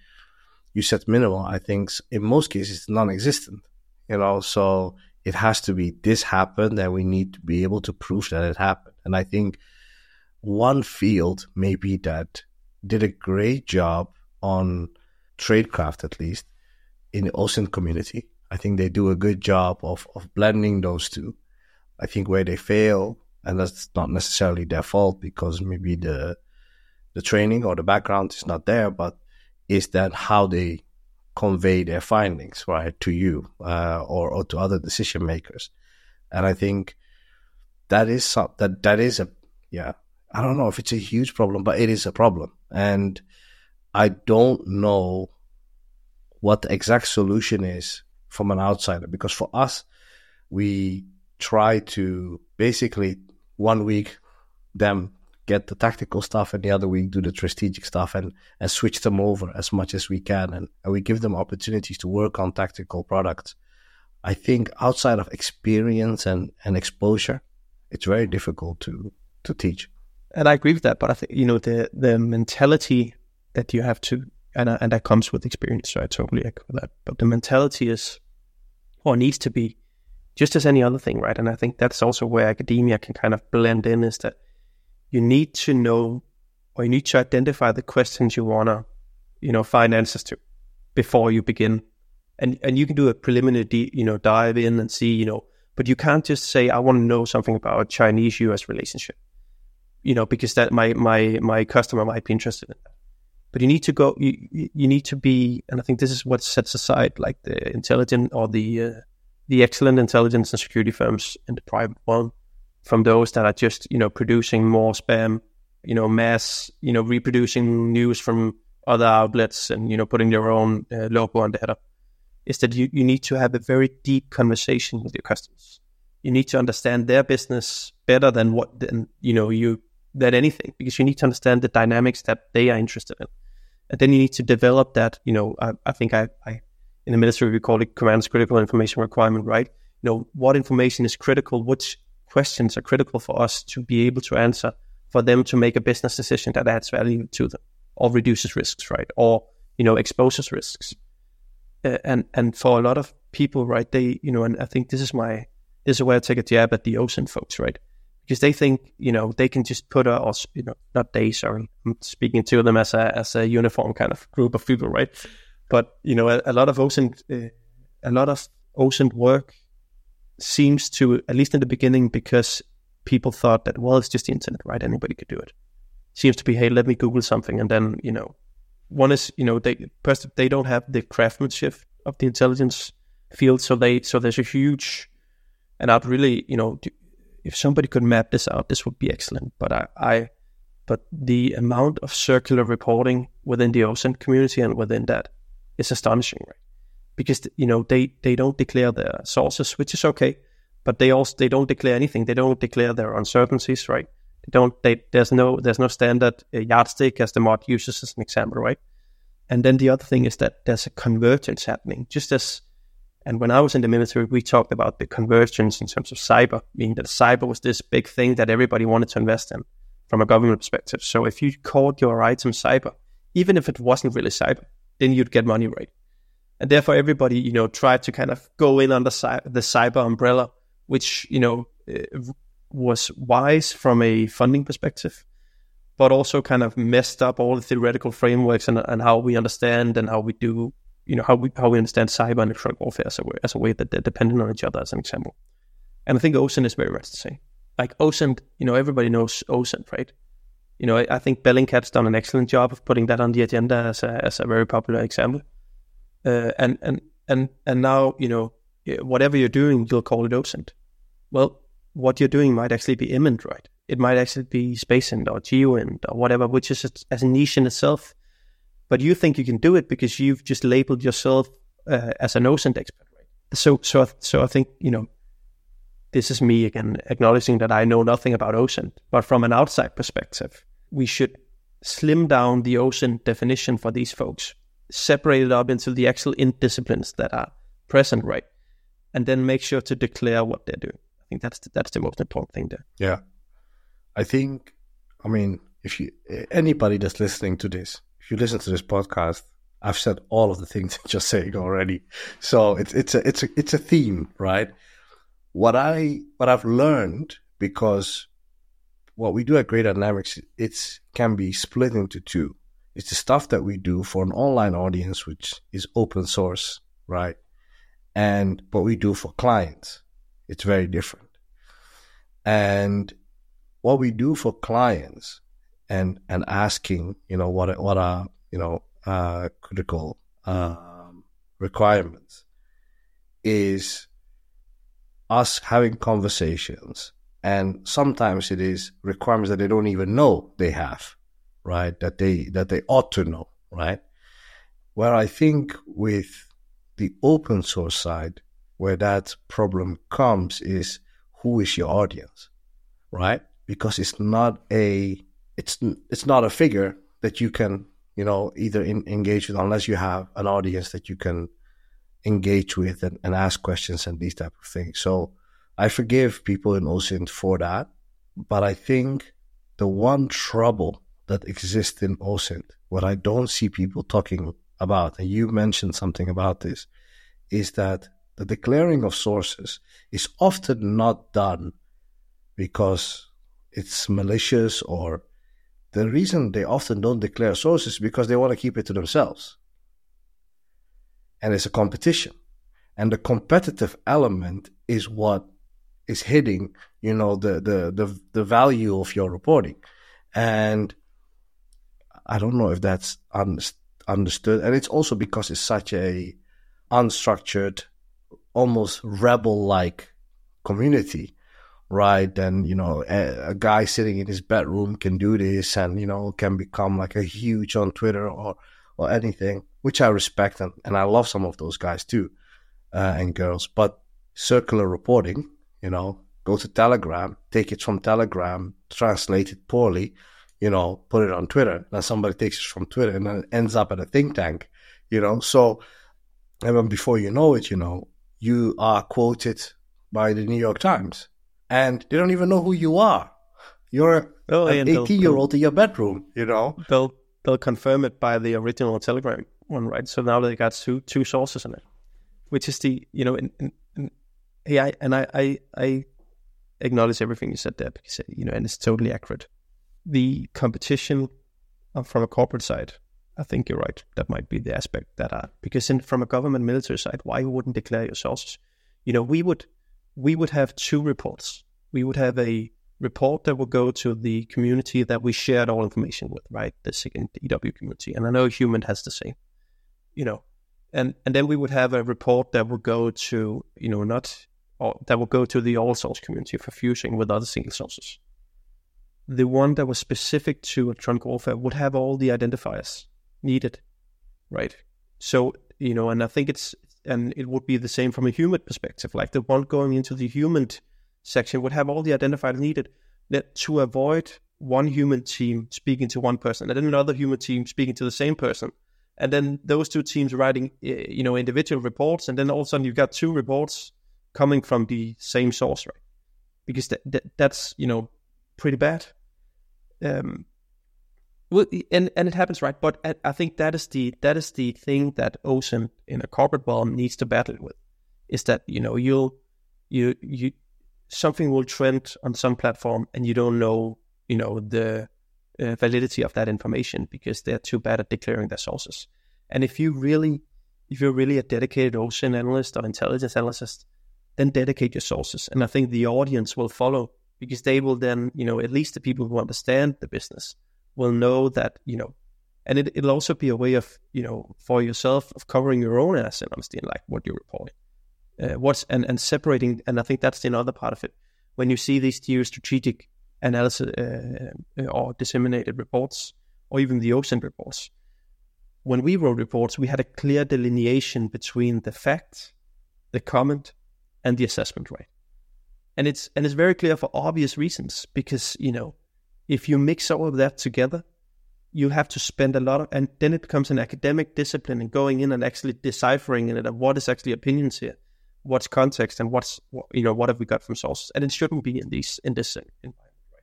You said minimal. I think in most cases it's non-existent. You know, so it has to be this happened, and we need to be able to prove that it happened. And I think one field maybe that did a great job on tradecraft, at least in the OSINT community. I think they do a good job of of blending those two. I think where they fail, and that's not necessarily their fault because maybe the the training or the background is not there, but is that how they convey their findings, right, to you uh, or, or to other decision makers. And I think that is some, that that is a yeah. I don't know if it's a huge problem, but it is a problem, and I don't know what the exact solution is from an outsider because for us, we try to basically one week them get the tactical stuff and the other week do the strategic stuff and, and switch them over as much as we can. And, and we give them opportunities to work on tactical products. I think outside of experience and, and exposure, it's very difficult to, to teach. And I agree with that, but I think, you know, the, the mentality that you have to, and, uh, and that comes with experience. So I totally agree with that. But the mentality is, or needs to be just as any other thing, right? And I think that's also where academia can kind of blend in is that you need to know or you need to identify the questions you want to, you know, find answers to before you begin. And and you can do a preliminary, you know, dive in and see, you know, but you can't just say I want to know something about Chinese U.S. relationship, you know, because that my my my customer might be interested in that. But you need to go. You you need to be, and I think this is what sets aside like the intelligent or the uh, the excellent intelligence and security firms in the private world from those that are just you know producing more spam, you know mass, you know reproducing news from other outlets and you know putting their own uh, logo on the header. Is that you, you need to have a very deep conversation with your customers. You need to understand their business better than what than you know you than anything because you need to understand the dynamics that they are interested in, and then you need to develop that. You know, I, I think I, I in the military we call it command's critical information requirement, right? You know, what information is critical, which questions are critical for us to be able to answer for them to make a business decision that adds value to them or reduces risks, right? Or, you know, exposes risks. Uh, and, and for a lot of people, right, they, you know, and I think this is my, this is where I take a jab at the OSINT folks, right? Because they think, you know, they can just put a, or, you know, not they, sorry, I'm speaking to them as a, as a uniform kind of group of people, right? But, you know, a, a lot of OSINT uh, a lot of OSINT work seems to, at least in the beginning, because people thought that, well, it's just the internet, right? Anybody could do it. Seems to be, hey, let me Google something. And then, you know, one is, you know, they first, they don't have the craftsmanship of the intelligence field. So they, so there's a huge, and I'd really, you know, if somebody could map this out, this would be excellent. But I, I but the amount of circular reporting within the OSINT community and within that is astonishing, right? because you know they they don't declare their sources, which is okay, but they also they don't declare anything. They don't declare their uncertainties, right? They don't. They there's no there's no standard uh, yardstick as the mod uses as an example, right? And then the other thing is that there's a convergence happening, just as. And when I was in the military, we talked about the convergence in terms of cyber, meaning that cyber was this big thing that everybody wanted to invest in from a government perspective. So if you called your item cyber, even if it wasn't really cyber, then you'd get money right and therefore everybody you know tried to kind of go in under the cyber umbrella which you know eh, was wise from a funding perspective but also kind of messed up all the theoretical frameworks and, and how we understand and how we do you know how we how we understand cyber and electronic warfare as a way, as a way that they're dependent on each other as an example and i think OSINT is very much the same like OSINT you know everybody knows OSINT right you know I, I think Bellingcat's done an excellent job of putting that on the agenda as a, as a very popular example uh, and and and and now you know whatever you're doing, you'll call it OSINT. Well, what you're doing might actually be IMINT, right? It might actually be SpaceInt or GeoInt or whatever, which is as a niche in itself. But you think you can do it because you've just labeled yourself uh, as an OSINT expert, right? So, so, so I think you know, this is me again acknowledging that I know nothing about OSINT, but from an outside perspective, we should slim down the OSINT definition for these folks, separate it up into the actual in disciplines that are present, right, and then make sure to declare what they're doing. I think that's the, that's the most important thing there. Yeah, I think. I mean, if you anybody that's listening to this, if you listen to this podcast, I've said all of the things you're saying already. So it's it's a it's a it's a theme, right? What I what I've learned because what we do at Grey Dynamics it's can be split into two. It's the stuff that we do for an online audience, which is open source, right? And what we do for clients, it's very different. And what we do for clients and and asking, you know, what what are you know uh, critical um, requirements is us having conversations, and sometimes it is requirements that they don't even know they have, right? That they that they ought to know, right? Where I think with the open source side, where that problem comes is who is your audience, right? Because it's not a it's it's not a figure that you can you know either in, engage with unless you have an audience that you can engage with and, and ask questions and these type of things. So I forgive people in OSINT for that, but I think the one trouble that exists in OSINT, what I don't see people talking about, and you mentioned something about this, is that the declaring of sources is often not done because it's malicious or the reason they often don't declare sources is because they want to keep it to themselves. And it's a competition. And the competitive element is what is hitting, you know, the, the, the, the value of your reporting. And I don't know if that's un- understood. And it's also because it's such a unstructured, almost rebel like community right? Then, you know, a, a, guy sitting in his bedroom can do this and, you know, can become like a huge on Twitter or, or anything, which I respect. And, and I love some of those guys too, uh, and girls. But circular reporting, you know, go to Telegram, take it from Telegram, translate it poorly, you know, put it on Twitter. Then somebody takes it from Twitter and then it ends up at a think tank, you know. So, and then before you know it, you know, you are quoted by the New York Times and they don't even know who you are. You're oh, an 18 year old in your bedroom, you know? They'll they'll confirm it by the original Telegram one, right? So now they got two two sources in it, which is the, you know, in, in, in hey, and I, I, I acknowledge everything you said there because, you know, and it's totally accurate. The competition from a corporate side, I think you're right. That might be the aspect that are, because in, from a government military side, why you wouldn't declare your sources? You know, we would, we would have two reports. We would have a report that would go to the community that we shared all information with, right? The EW community. And I know HUMINT has the same, you know. And and then we would have a report that would go to, you know, not or that would go to the all source community for fusing with other single sources. The one that was specific to electronic warfare would have all the identifiers needed, right? So, you know, and I think it's and it would be the same from a human perspective. Like the one going into the human section would have all the identifiers needed that to avoid one human team speaking to one person and then another human team speaking to the same person and then those two teams writing eh, you know individual reports and then all of a sudden you've got two reports coming from the same source right because that, that that's you know pretty bad um well, and and it happens, right? But I think that is the that is the thing that OSINT in a corporate world needs to battle with, is that you know you'll you you something will trend on some platform and you don't know you know the uh, validity of that information because they're too bad at declaring their sources. And if you really if you're really a dedicated OSINT analyst or intelligence analyst, then dedicate your sources, and I think the audience will follow because they will then you know at least the people who understand the business will know that you know and it, it'll also be a way of you know for yourself of covering your own ass and understanding like what you're reporting uh, what's and, and separating and i think that's the other part of it when you see these geostrategic analysis uh, uh, or disseminated reports or even the OSINT reports when we wrote reports, we had a clear delineation between the fact, the comment, and the assessment, right? And it's and it's very clear for obvious reasons because you know if you mix all of that together, you have to spend a lot of, and then it becomes an academic discipline and going in and actually deciphering it what is actually opinions here, what's context, and what's you know what have we got from sources, and it shouldn't be in these in this environment, right?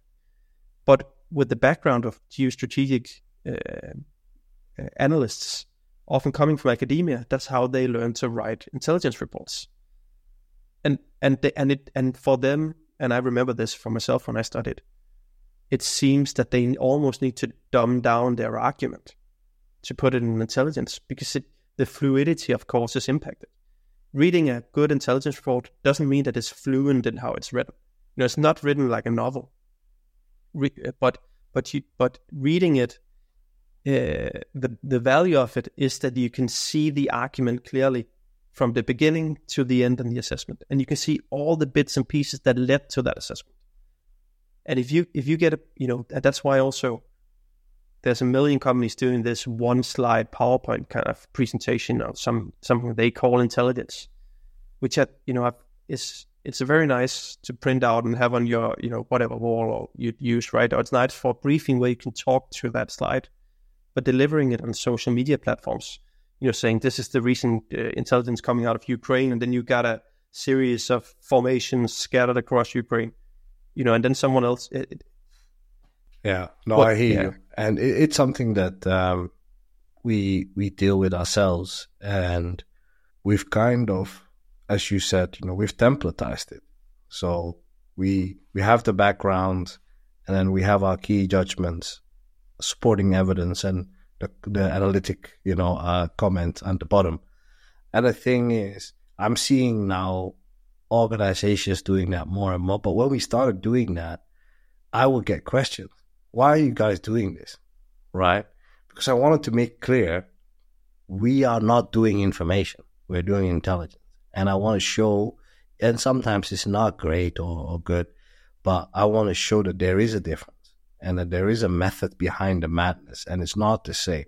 But with the background of geostrategic uh, uh, analysts, often coming from academia, that's how they learn to write intelligence reports. And and they, and it and for them, and I remember this for myself when I studied, it seems that they almost need to dumb down their argument to put it in intelligence because it, the fluidity, of course, is impacted. Reading a good intelligence report doesn't mean that it's fluent in how it's written. You know, it's not written like a novel. Re- but but you, but reading it uh, the the value of it is that you can see the argument clearly from the beginning to the end in the assessment, and you can see all the bits and pieces that led to that assessment. And if you if you get a you know that's why also there's a million companies doing this one slide PowerPoint kind of presentation of some something they call intelligence, which at, you know is it's very nice to print out and have on your you know whatever wall or you'd use right. Or it's nice for briefing where you can talk to that slide but delivering it on social media platforms. You know, saying this is the recent uh, intelligence coming out of Ukraine, and then you got a series of formations scattered across Ukraine. You know, and then someone else. It, it, yeah, no, I hear yeah. you, and it, it's something that um, we we deal with ourselves, and we've kind of, as you said, you know, we've templatized it. So we we have the background, and then we have our key judgments, supporting evidence and the, the analytic, you know, uh, comment at the bottom. And the thing is, I'm seeing now organizations doing that more and more. But when we started doing that, I would get questions. Why are you guys doing this? Right? Because I wanted to make clear we are not doing information. We're doing intelligence. And I want to show, and sometimes it's not great or, or good, but I want to show that there is a difference and that there is a method behind the madness and it's not the same.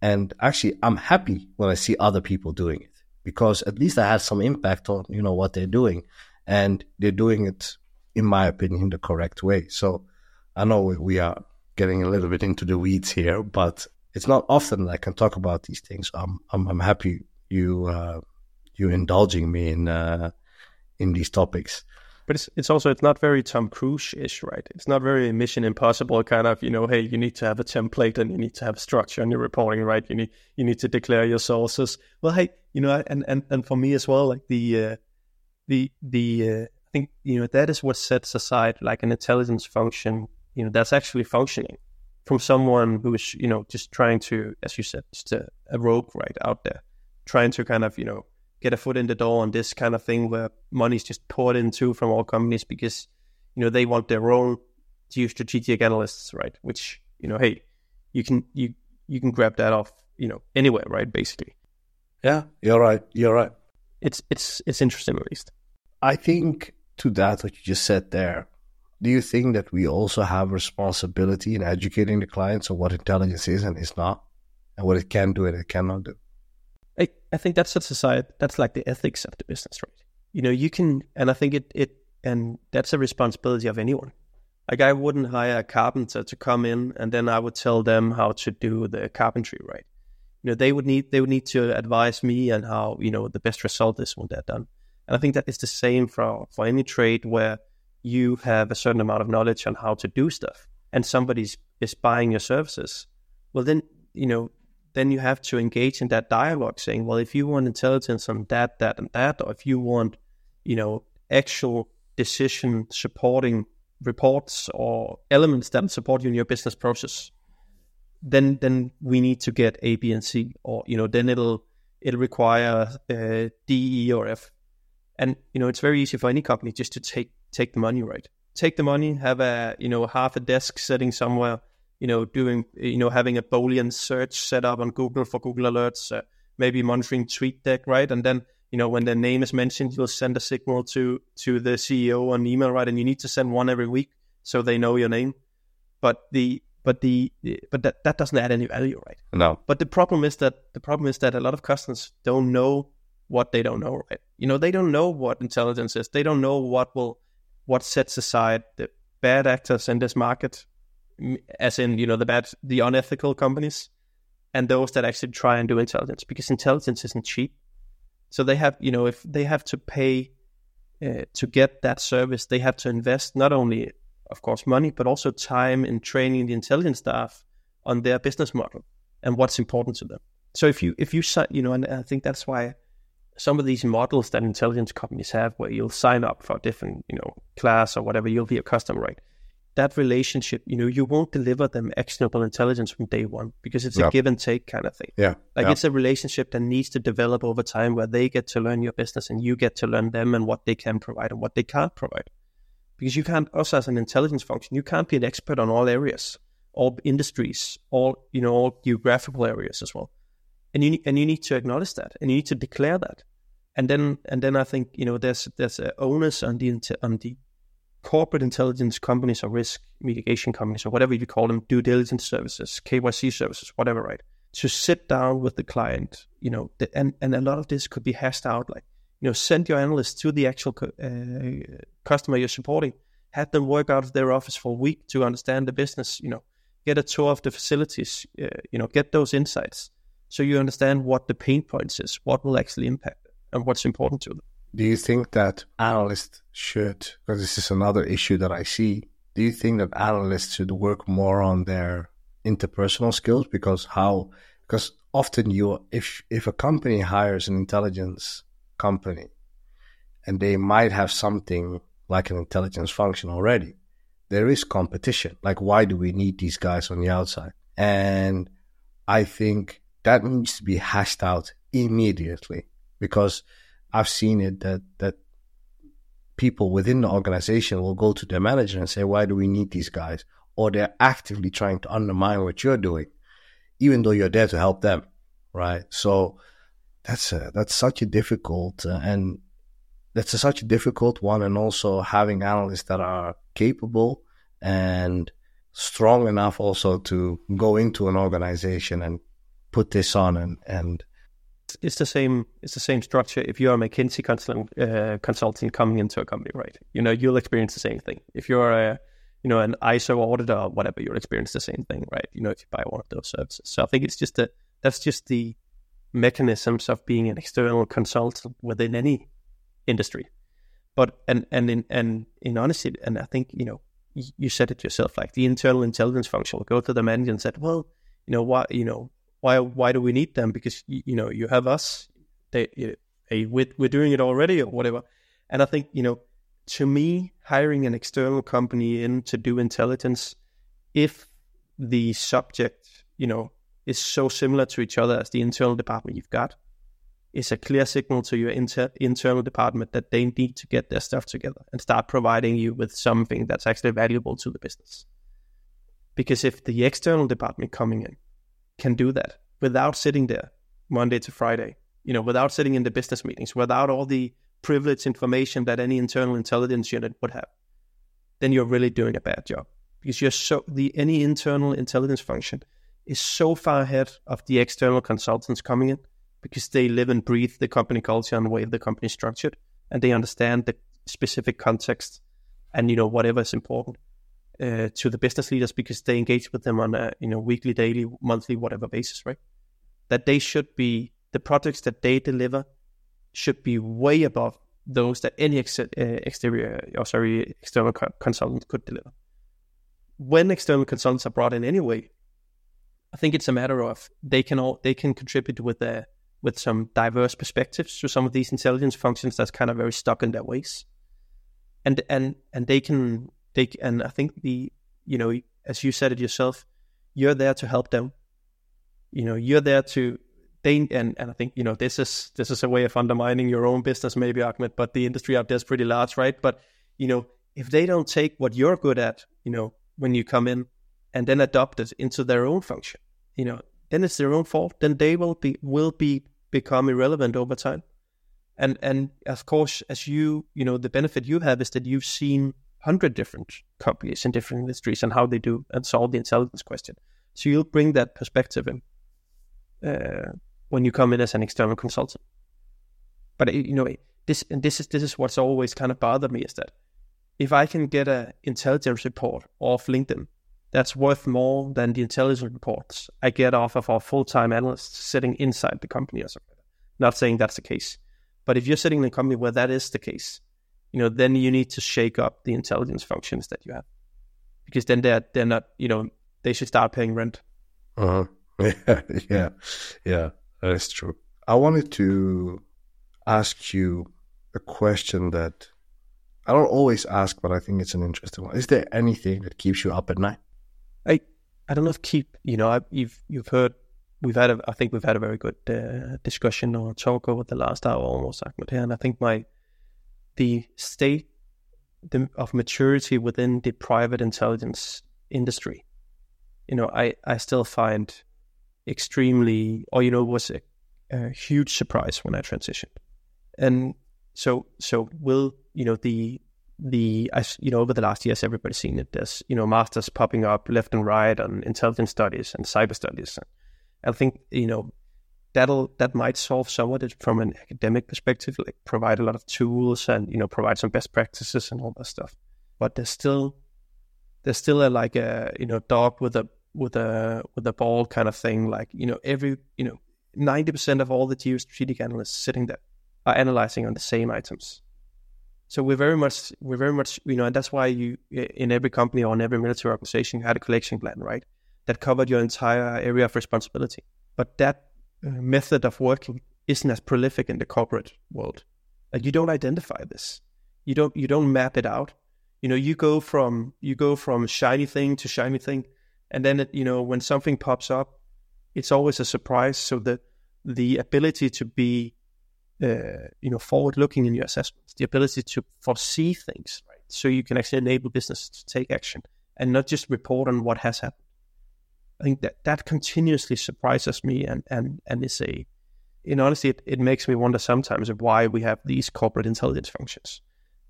And actually, I'm happy when I see other people doing it because at least I had some impact on, you know, what they're doing and they're doing it, in my opinion, the correct way. So I know we are getting a little bit into the weeds here, but it's not often that I can talk about these things. I'm, I'm, I'm happy you, uh, you indulging me in, uh, in these topics but it's it's also it's not very Tom Cruise ish, right? It's not very Mission Impossible kind of you know, hey, you need to have a template and you need to have structure on your reporting, right? You need you need to declare your sources. Well, hey, you know, and and and for me as well, like the uh, the the uh, I think you know that is what sets aside like an intelligence function. You know, that's actually functioning from someone who is you know just trying to, as you said, just a, a rogue right out there, trying to kind of you know get a foot in the door on this kind of thing where money's just poured into from all companies because you know they want their own geostrategic analysts, right? Which you know, hey, you can you you can grab that off you know anywhere, right? Basically. Yeah, you're right. You're right. It's it's it's interesting at least. I think to that what you just said there. Do you think that we also have responsibility in educating the clients on what intelligence is and is not, and what it can do and it cannot do? I, I think that's a society that's like the ethics of the business, right? You know, you can and I think it it and that's a responsibility of anyone. Like I wouldn't hire a carpenter to come in and then I would tell them how to do the carpentry, right? You know, they would need they would need to advise me and how, you know, the best result is when they're done. And I think that is the same for for any trade where you have a certain amount of knowledge on how to do stuff and somebody's is buying your services. Well then, you know, then you have to engage in that dialogue saying, well, if you want intelligence on that, that, and that, or if you want, you know, actual decision supporting reports or elements that support you in your business process, then then we need to get A, B, and C, or you know, then it'll it'll require uh, D, E, or F, and you know, it's very easy for any company just to take take the money, right? Take the money, have a you know half a desk sitting somewhere you know, doing, you know, having a Boolean search set up on Google for Google Alerts, uh, maybe monitoring TweetDeck, right? And then, you know, when their name is mentioned, you'll send a signal to to the CEO on email, right? And you need to send one every week so they know your name. But the but the, the but that, that doesn't add any value, right? No. But the problem is that the problem is that a lot of customers don't know what they don't know, right? You know, they don't know what intelligence is. They don't know what will what sets aside the bad actors in this market, as in you know the bad, the unethical companies, and those that actually try and do intelligence because intelligence isn't cheap. So they have, you know, if they have to pay uh, to get that service, they have to invest not only of course, money, but also time in training the intelligence staff on their business model and what's important to them. So if you if you you know, and I think that's why some of these models that intelligence companies have, where you'll sign up for a different you know class or whatever, you'll be a customer, right? That relationship, you know, you won't deliver them actionable intelligence from day one because it's yep. a give and take kind of thing. Yeah, like yep. it's a relationship that needs to develop over time, where they get to learn your business and you get to learn them and what they can provide and what they can't provide because you can't us as an intelligence function you can't be an expert on all areas all industries all you know all geographical areas as well and you and you need to acknowledge that and you need to declare that and then and then I think you know there's there's a onus on the on the corporate intelligence companies or risk mitigation companies or whatever you call them due diligence services KYC services whatever right to sit down with the client you know the, and and a lot of this could be hashed out like you know, send your analysts to the actual uh, customer you're supporting. Have them work out of their office for a week to understand the business. You know, get a tour of the facilities. Uh, you know, get those insights so you understand what the pain points is, what will actually impact, and what's important to them. Do you think that analysts should, because this is another issue that I see, do you think that analysts should work more on their interpersonal skills? Because how, because often you, if, if a company hires an intelligence company and they might have something like an intelligence function already. There is competition. Like, why do we need these guys on the outside? And I think that needs to be hashed out immediately because I've seen it that, that people within the organization will go to their manager and say, why do we need these guys? Or they're actively trying to undermine what you're doing, even though you're there to help them. Right. So that's a, that's such a difficult uh, and that's a, such a difficult one and also having analysts that are capable and strong enough also to go into an organization and put this on and and it's the same it's the same structure. If you're a mckinsey consultant uh, coming into a company right you know you'll experience the same thing. If you're a you know an iso auditor or whatever you'll experience the same thing right you know if you buy one of those services. So i think it's just that that's just the mechanisms of being an external consultant within any industry. But and and in and in honesty, and I think you know you said it yourself, like the internal intelligence function will go to the manager and said, well, you know what you know why why do we need them? Because you, know you have us, they hey, we're, we're doing it already or whatever. And I think you know to me, hiring an external company in to do intelligence, if the subject you know is so similar to each other as the internal department you've got is a clear signal to your inter- internal department that they need to get their stuff together and start providing you with something that's actually valuable to the business. Because if the external department coming in can do that without sitting there Monday to Friday, you know, without sitting in the business meetings, without all the privileged information that any internal intelligence unit would have, then you're really doing a bad job. Because you're so the any internal intelligence function is so far ahead of the external consultants coming in because they live and breathe the company culture and the way the company is structured and they understand the specific context and you know whatever is important uh, to the business leaders because they engage with them on a you know weekly daily monthly whatever basis right? That they should be the projects that they deliver should be way above those that any ex- uh, exterior or sorry external co- consultant could deliver. When external consultants are brought in anyway I think it's a matter of they can all they can contribute with a with some diverse perspectives to some of these intelligence functions that's kind of very stuck in their ways, and and and they can they and I think the you know as you said it yourself, you're there to help them. You know you're there to they and and I think you know this is this is a way of undermining your own business maybe Ahmed, but the industry out there is pretty large, right? But you know if they don't take what you're good at, you know when you come in and then adopt it into their own function, you know, then it's their own fault. Then they will be will be become irrelevant over time. And and of course, as you you know, the benefit you have is that you've seen hundred different companies in different industries and how they do and solve the intelligence question. So you'll bring that perspective in uh, when you come in as an external consultant. But you know, this and this is this is what's always kind of bothered me is that if I can get an intelligence report off LinkedIn that's worth more than the intelligence reports I get off of our full time analysts sitting inside the company or something. Not saying that's the case. But if you're sitting in a company where that is the case, you know, then you need to shake up the intelligence functions that you have. Because then they're they're not, you know, they should start paying rent. Uh-huh. Yeah, yeah, yeah, that is true. I wanted to ask you a question that I don't always ask, but I think it's an interesting one. Is there anything that keeps you up at night? I I don't know if keep you know I, you've you've heard we've had a I think we've had a very good uh, discussion or talk over the last hour almost Ahmed here, and I think my the state of maturity within the private intelligence industry, you know, I I still find extremely or you know was a, a huge surprise when I transitioned, and so so will you know the the you know over the last years everybody's seen it there's you know masters popping up left and right on intelligence studies and cyber studies. I think you know that'll that might solve some of it from an academic perspective like provide a lot of tools and you know provide some best practices and all that stuff but there's still there's still a like a you know dog with a with a with a ball kind of thing like you know every you know 90% of all the geostrategic analysts sitting there are analyzing on the same items so we're very much we're very much you know, and that's why you in every company or in every military organization you had a collection plan, right? That covered your entire area of responsibility. But that method of working isn't as prolific in the corporate world. Like you don't identify this. You don't you don't map it out. You know, you go from you go from shiny thing to shiny thing, and then it, you know when something pops up, it's always a surprise. So the the ability to be uh, you know, forward looking in your assessments, the ability to foresee things, right? So you can actually enable business to take action and not just report on what has happened. I think that that continuously surprises me and, and, and is a, in honesty, it, it makes me wonder sometimes of why we have these corporate intelligence functions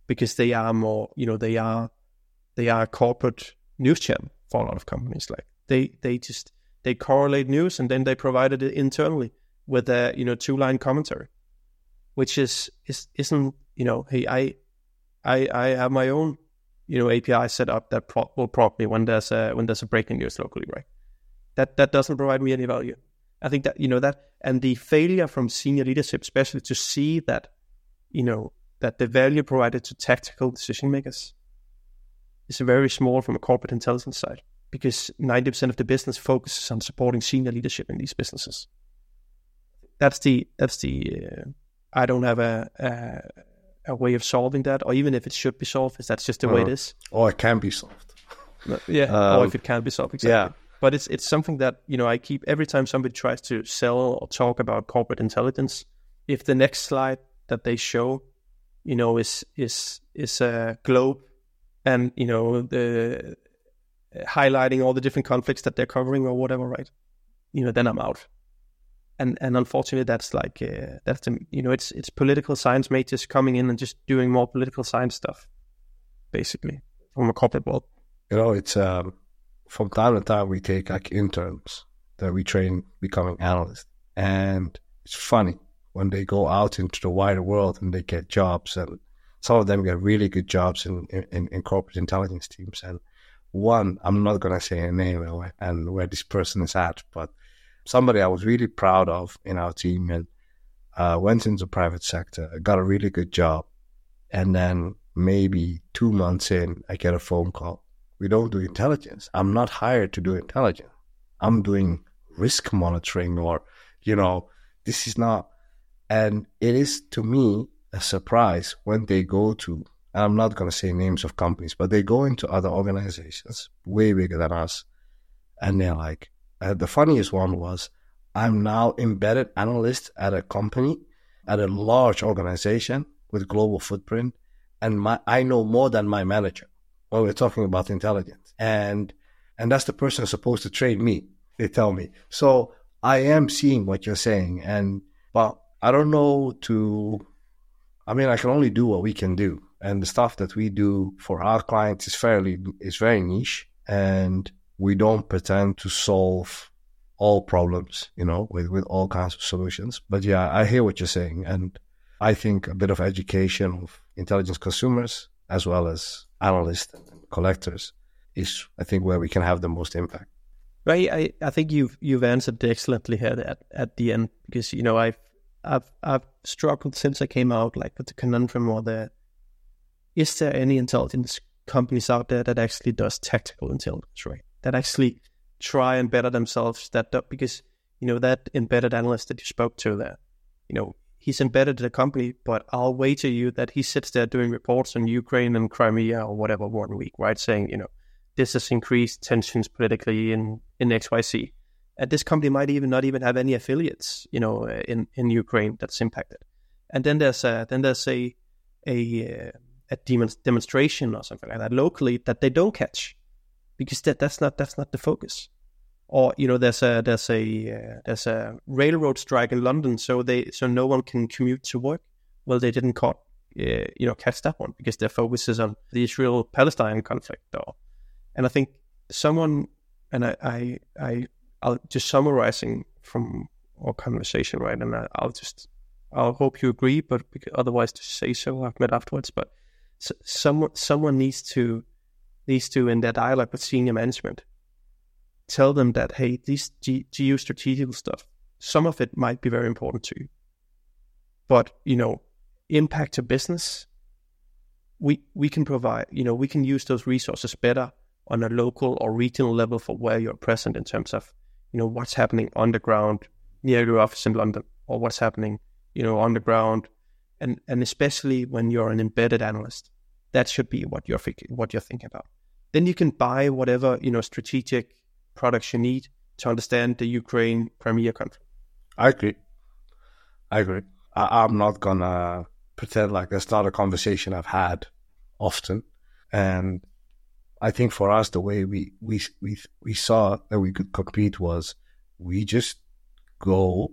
because they are more, you know, they are, they are a corporate news channel for a lot of companies. Like they, they just, they correlate news and then they provide it internally with a, you know, two line commentary which is is isn't you know hey I I I have my own you know API set up that pro- will prompt me when there's a when there's a breaking news locally right that that doesn't provide me any value I think that you know that and the failure from senior leadership especially to see that you know that the value provided to tactical decision makers is very small from a corporate intelligence side because 90% of the business focuses on supporting senior leadership in these businesses that's the that's the uh, I don't have a, a, a way of solving that, or even if it should be solved, is that's just the uh, way it is. Or it can be solved. yeah, um, or if it can be solved, exactly. Yeah. But it's it's something that you know I keep every time somebody tries to sell or talk about corporate intelligence. If the next slide that they show, you know, is is is a globe, and you know the highlighting all the different conflicts that they're covering or whatever, right? You know, then I'm out and and unfortunately that's like uh, that's the, you know it's it's political science majors coming in and just doing more political science stuff basically from a corporate world you know it's um, from time to time we take like interns that we train becoming analysts and it's funny when they go out into the wider world and they get jobs and some of them get really good jobs in, in, in corporate intelligence teams and one i'm not going to say a name and where this person is at but somebody I was really proud of in our team and uh, went into private sector, got a really good job. And then maybe two months in, I get a phone call. We don't do intelligence. I'm not hired to do intelligence. I'm doing risk monitoring or, you know, this is not. And it is to me a surprise when they go to, I'm not going to say names of companies, but they go into other organizations way bigger than us. And they're like, uh, the funniest one was I'm now embedded analyst at a company, at a large organization with global footprint, and my, I know more than my manager when we're talking about intelligence. And and that's the person supposed to train me. They tell me. So I am seeing what you're saying, and but I don't know to. I mean, I can only do what we can do, and the stuff that we do for our clients is fairly is very niche, and we don't pretend to solve all problems, you know, with with all kinds of solutions. But yeah, I hear what you're saying, and I think a bit of education of intelligence consumers as well as analysts and collectors is, I think, where we can have the most impact. Right. I, I think you've you've answered excellently here at, at the end because you know I've I've I've struggled since I came out like with the conundrum or the is there any intelligence companies out there that actually does tactical intelligence, right? That actually try and better themselves that because you know that embedded analyst that you spoke to there, you know, he's embedded in the company, but I'll wager you that he sits there doing reports on Ukraine and Crimea or whatever one week, right? Saying, you know, this has increased tensions politically in, in XYZ. And this company might even not even have any affiliates, you know, in, in Ukraine that's impacted. And then there's a, then there's a, a, a demonstration or something like that locally that they don't catch because that, that's not, that's not the focus or you know there's a there's a uh, there's a railroad strike in London, so they so no one can commute to work. Well, they didn't caught uh, you know catch that one because their focus is on the Israel Palestine conflict. Or, and I think someone and I I, I I'll just summarizing from our conversation, right? And I, will just I'll hope you agree, but otherwise to say so. I've met afterwards, but someone someone needs to needs to in their dialogue with senior management tell them that, hey, this G- geostrategical stuff, some of it might be very important to you. But, you know, impact to business, we, we can provide, you know, we can use those resources better on a local or regional level for where you're present in terms of, you know, what's happening on the ground near your office in London or what's happening, you know, on the ground. And, and especially when you're an embedded analyst, that should be what you're, what you're thinking about. Then you can buy whatever, you know, strategic products you need to understand the Ukraine Crimea conflict. I agree. I agree. I, am not gonna pretend like that's not a conversation I've had often, and I think for us the way we we we we saw that we could compete was we just go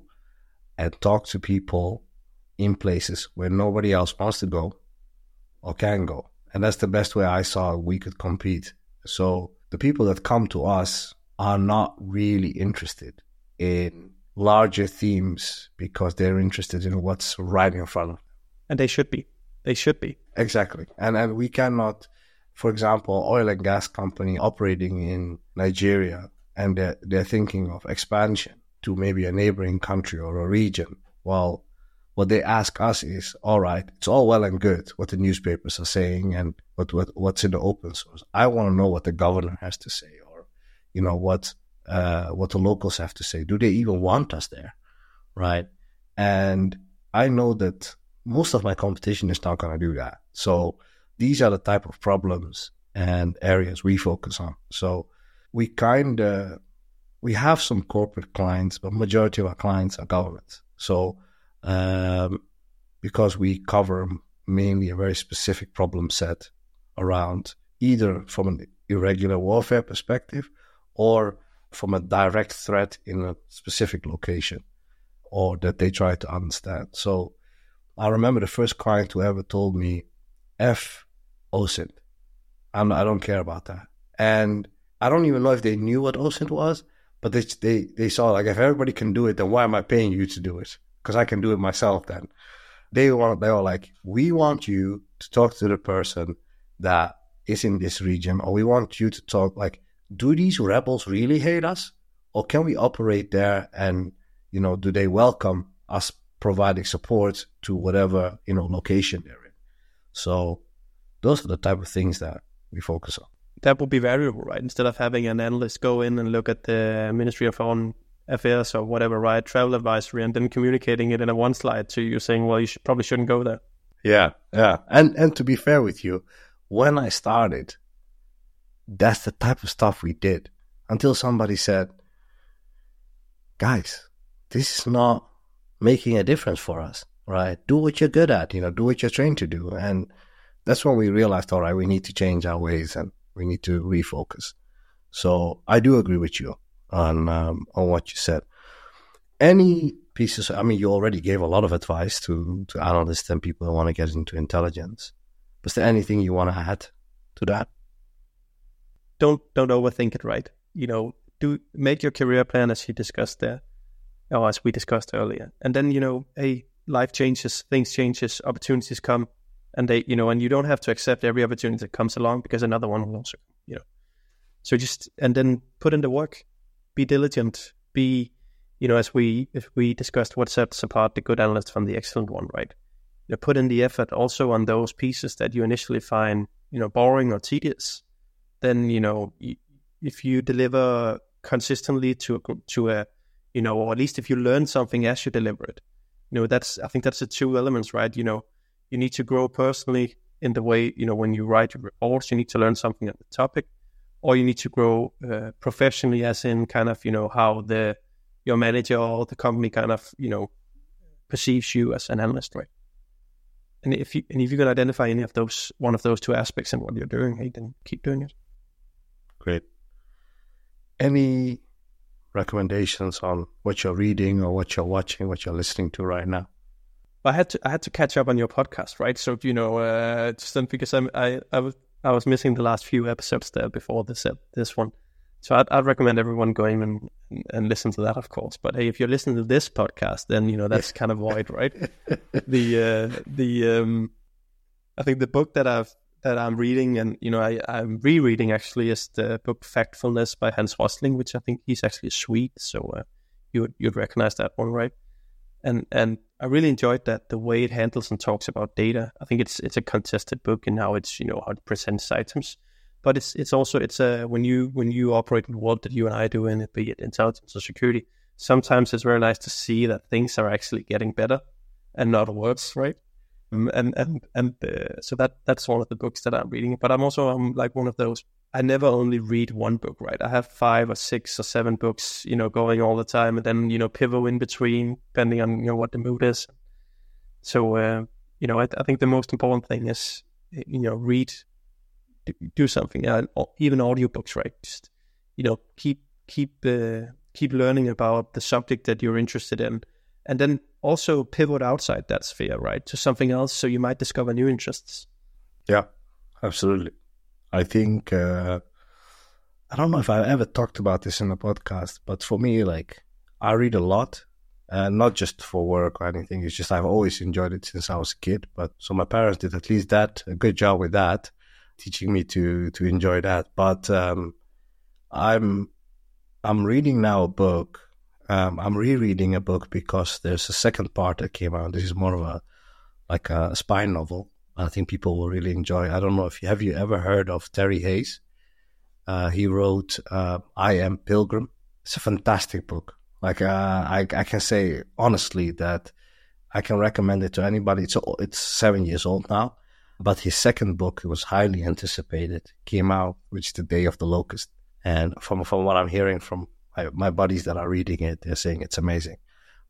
and talk to people in places where nobody else wants to go or can go, and that's the best way I saw we could compete. So the people that come to us are not really interested in larger themes because they're interested in what's right in front of them. And they should be. They should be. Exactly. And and we cannot, for example, oil and gas company operating in Nigeria and they're, they're thinking of expansion to maybe a neighboring country or a region. Well, what they ask us is, all right, it's all well and good what the newspapers are saying and what, what what's in the open source. I want to know what the governor has to say you know what uh, what the locals have to say. Do they even want us there, right? And I know that most of my competition is not going to do that. So these are the type of problems and areas we focus on. So we kind of we have some corporate clients, but majority of our clients are governments. So um, because we cover mainly a very specific problem set around either from an irregular warfare perspective or from a direct threat in a specific location or that they try to understand. So I remember the first client who ever told me, F OSINT. I'm, I don't care about that. And I don't even know if they knew what OSINT was, but they, they, they saw like, if everybody can do it, then why am I paying you to do it? Because I can do it myself then. They want, they were like, we want you to talk to the person that is in this region, or we want you to talk like, do these rebels really hate us? Or can we operate there and, you know, do they welcome us providing support to whatever, you know, location they're in? So those are the type of things that we focus on. That would be variable, right? Instead of having an analyst go in and look at the Ministry of Foreign Affairs or whatever, right? Travel advisory and then communicating it in a one slide to you saying, well, you should, probably shouldn't go there. Yeah, yeah. And and to be fair with you, when I started, that's the type of stuff we did until somebody said, guys, this is not making a difference for us, right? Do what you're good at, you know, do what you're trained to do. And that's when we realized, all right, we need to change our ways and we need to refocus. So I do agree with you on, um, on what you said. Any pieces, I mean, you already gave a lot of advice to, to analysts and people who want to get into intelligence. Was there anything you want to add to that? Don't don't overthink it. Right. You know, do make your career plan as you discussed there, or as we discussed earlier, and then you know, hey, life changes, things changes, opportunities come, and they, you know, and you don't have to accept every opportunity that comes along because another one will also, you know. So just and then put in the work, be diligent, be, you know, as we if we discussed what sets apart the good analyst from the excellent one, right? You know, put in the effort also on those pieces that you initially find, you know, boring or tedious. Then you know, if you deliver consistently to a, to a, you know, or at least if you learn something as you deliver it, you know, that's I think that's the two elements, right? You know, you need to grow personally in the way you know when you write your reports, you need to learn something at the topic, or you need to grow uh, professionally, as in kind of you know how the your manager or the company kind of you know perceives you as an analyst, right? And if you and if you can identify any of those one of those two aspects in what you're doing, hey, then keep doing it. Great. Any recommendations on what you're reading or what you're watching, what you're listening to right now? I had to I had to catch up on your podcast, right? So you know, uh, just because I'm, I I was I was missing the last few episodes there before this uh, this one, so I'd, I'd recommend everyone going and and listen to that, of course. But hey, if you're listening to this podcast, then you know that's kind of void, right? the uh, the um, I think the book that I've that I'm reading and you know I, I'm rereading actually is the book Factfulness by Hans Rosling, which I think he's actually Swede, so uh, you would you'd recognize that one, right? And and I really enjoyed that the way it handles and talks about data. I think it's it's a contested book in how it's you know how it presents items, but it's it's also it's a when you when you operate in the world that you and I do in it, be it intelligence or security. Sometimes it's very nice to see that things are actually getting better and not worse, right? Um, and and and uh, so that that's one of the books that I'm reading. But I'm also I'm like one of those I never only read one book, right? I have five or six or seven books, you know, going all the time, and then you know pivot in between depending on you know what the mood is. So uh, you know, I, I, think the most important thing is you know read, do something, uh, even audiobooks, right? Just you know keep keep uh, keep learning about the subject that you're interested in, and then also pivot outside that sphere, right, to something else, so you might discover new interests. Yeah, absolutely. I think uh, I don't know if I've ever talked about this in a podcast, but for me, like I read a lot, and not just for work or anything. It's just I've always enjoyed it since I was a kid. But so my parents did at least that a good job with that, teaching me to to enjoy that. But um, I'm I'm reading now a book. Um, I'm rereading a book because there's a second part that came out. This is more of a like a spy novel I think people will really enjoy. I don't know if you have you ever heard of Terry Hayes. Uh, he wrote uh, I Am Pilgrim. It's a fantastic book. Like uh, I, I can say honestly that I can recommend it to anybody. It's it's seven years old now, but his second book was highly anticipated. Came out, which is the Day of the Locust. And from from what I'm hearing from my, my buddies that are reading it, they're saying it's amazing.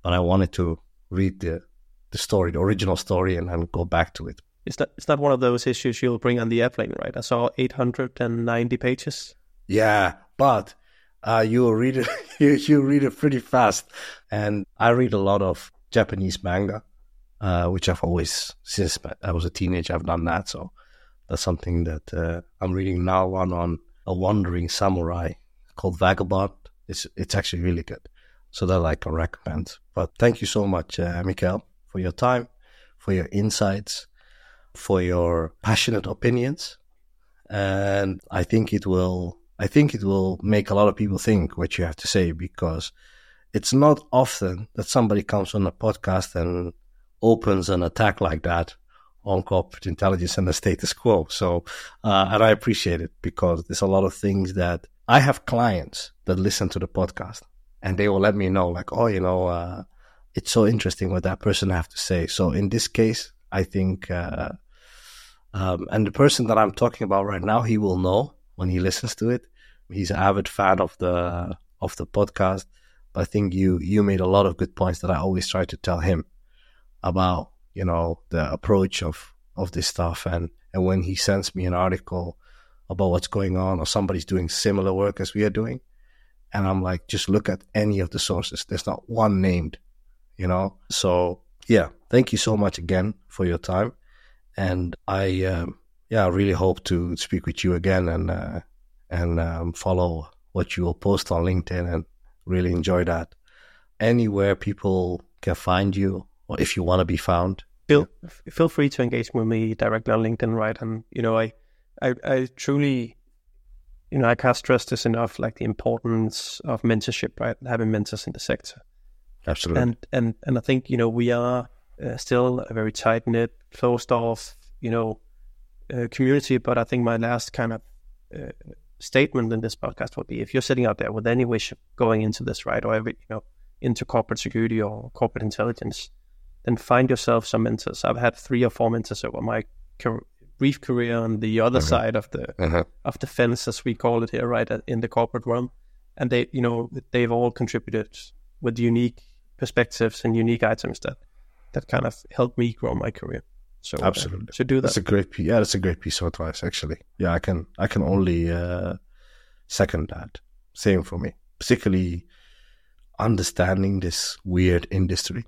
But I wanted to read the the story, the original story, and then go back to it. It's not, it's not one of those issues you'll bring on the airplane, right? I saw 890 pages. Yeah, but uh, you read it, you, you read it pretty fast. And I read a lot of Japanese manga, uh, which I've always, since I was a teenager, I've done that. So that's something that uh, I'm reading now. One on a wandering samurai called Vagabond. It's it's actually really good. So that I can recommend. But thank you so much, uh, Mikael, for your time, for your insights, for your passionate opinions. And I think it will, I think it will make a lot of people think what you have to say because it's not often that somebody comes on a podcast and opens an attack like that on corporate intelligence and the status quo. So, uh, and I appreciate it because there's a lot of things that I have clients that listen to the podcast and they will let me know like, oh, you know, uh, it's so interesting what that person have to say. So in this case, I think, uh, um, and the person that I'm talking about right now, he will know when he listens to it. He's an avid fan of the of the podcast. But I think you you made a lot of good points that I always try to tell him about, you know, the approach of of this stuff. And and when he sends me an article about what's going on, or somebody's doing similar work as we are doing, and I'm like, just look at any of the sources. There's not one named, you know. So yeah, thank you so much again for your time. And I, um, yeah, I really hope to speak with you again and uh, and um, follow what you will post on LinkedIn and really enjoy that. Anywhere people can find you, or if you want to be found, feel feel free to engage with me directly on LinkedIn, right? And you know, I I, I truly, you know, I can't stress this enough, like the importance of mentorship, right? Having mentors in the sector. Absolutely. And and and I think you know we are uh, still a very tight knit, closed off, you know, uh, community. But I think my last kind of uh, statement in this podcast would be: if you're sitting out there with any wish of going into this, right, or every, you know, into corporate security or corporate intelligence, then find yourself some mentors. I've had three or four mentors over my car- brief career on the other uh-huh. side of the uh-huh. of the fence, as we call it here, right, in the corporate realm, and they, you know, they've all contributed with unique perspectives and unique items that that kind of helped me grow my career. So uh, absolutely, uh, should do that. That's a great, piece. yeah, that's a great piece of advice. Actually, yeah, I can I can only uh, second that. Same for me, particularly understanding this weird industry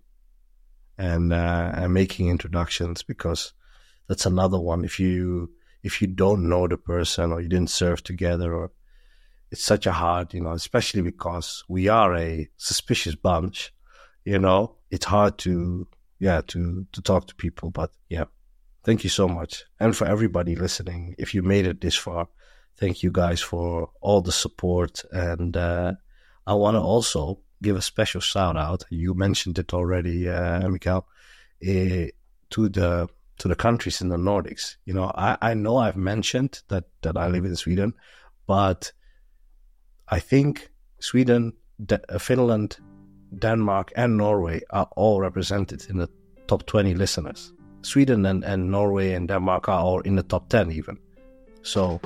and uh, and making introductions because that's another one. If you if you don't know the person or you didn't serve together or it's such a hard, you know, especially because we are a suspicious bunch, you know, it's hard to yeah, to to talk to people. But yeah, thank you so much, and for everybody listening. If you made it this far, thank you guys for all the support. And uh, I want to also give a special shout out. You mentioned it already, uh, Mikael, uh, to the to the countries in the Nordics. You know, I, I know I've mentioned that that I live in Sweden, but I think Sweden, De- Finland, Denmark, and Norway are all represented in the top 20 listeners. Sweden and, and Norway and Denmark are all in the top 10 even. So,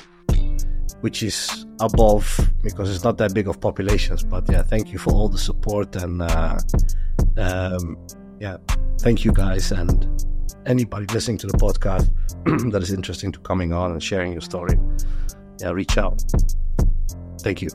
which is above because it's not that big of populations. But yeah, thank you for all the support and uh, um, yeah, thank you guys and anybody listening to the podcast that is interesting to coming on and sharing your story. Yeah, reach out. Thank you.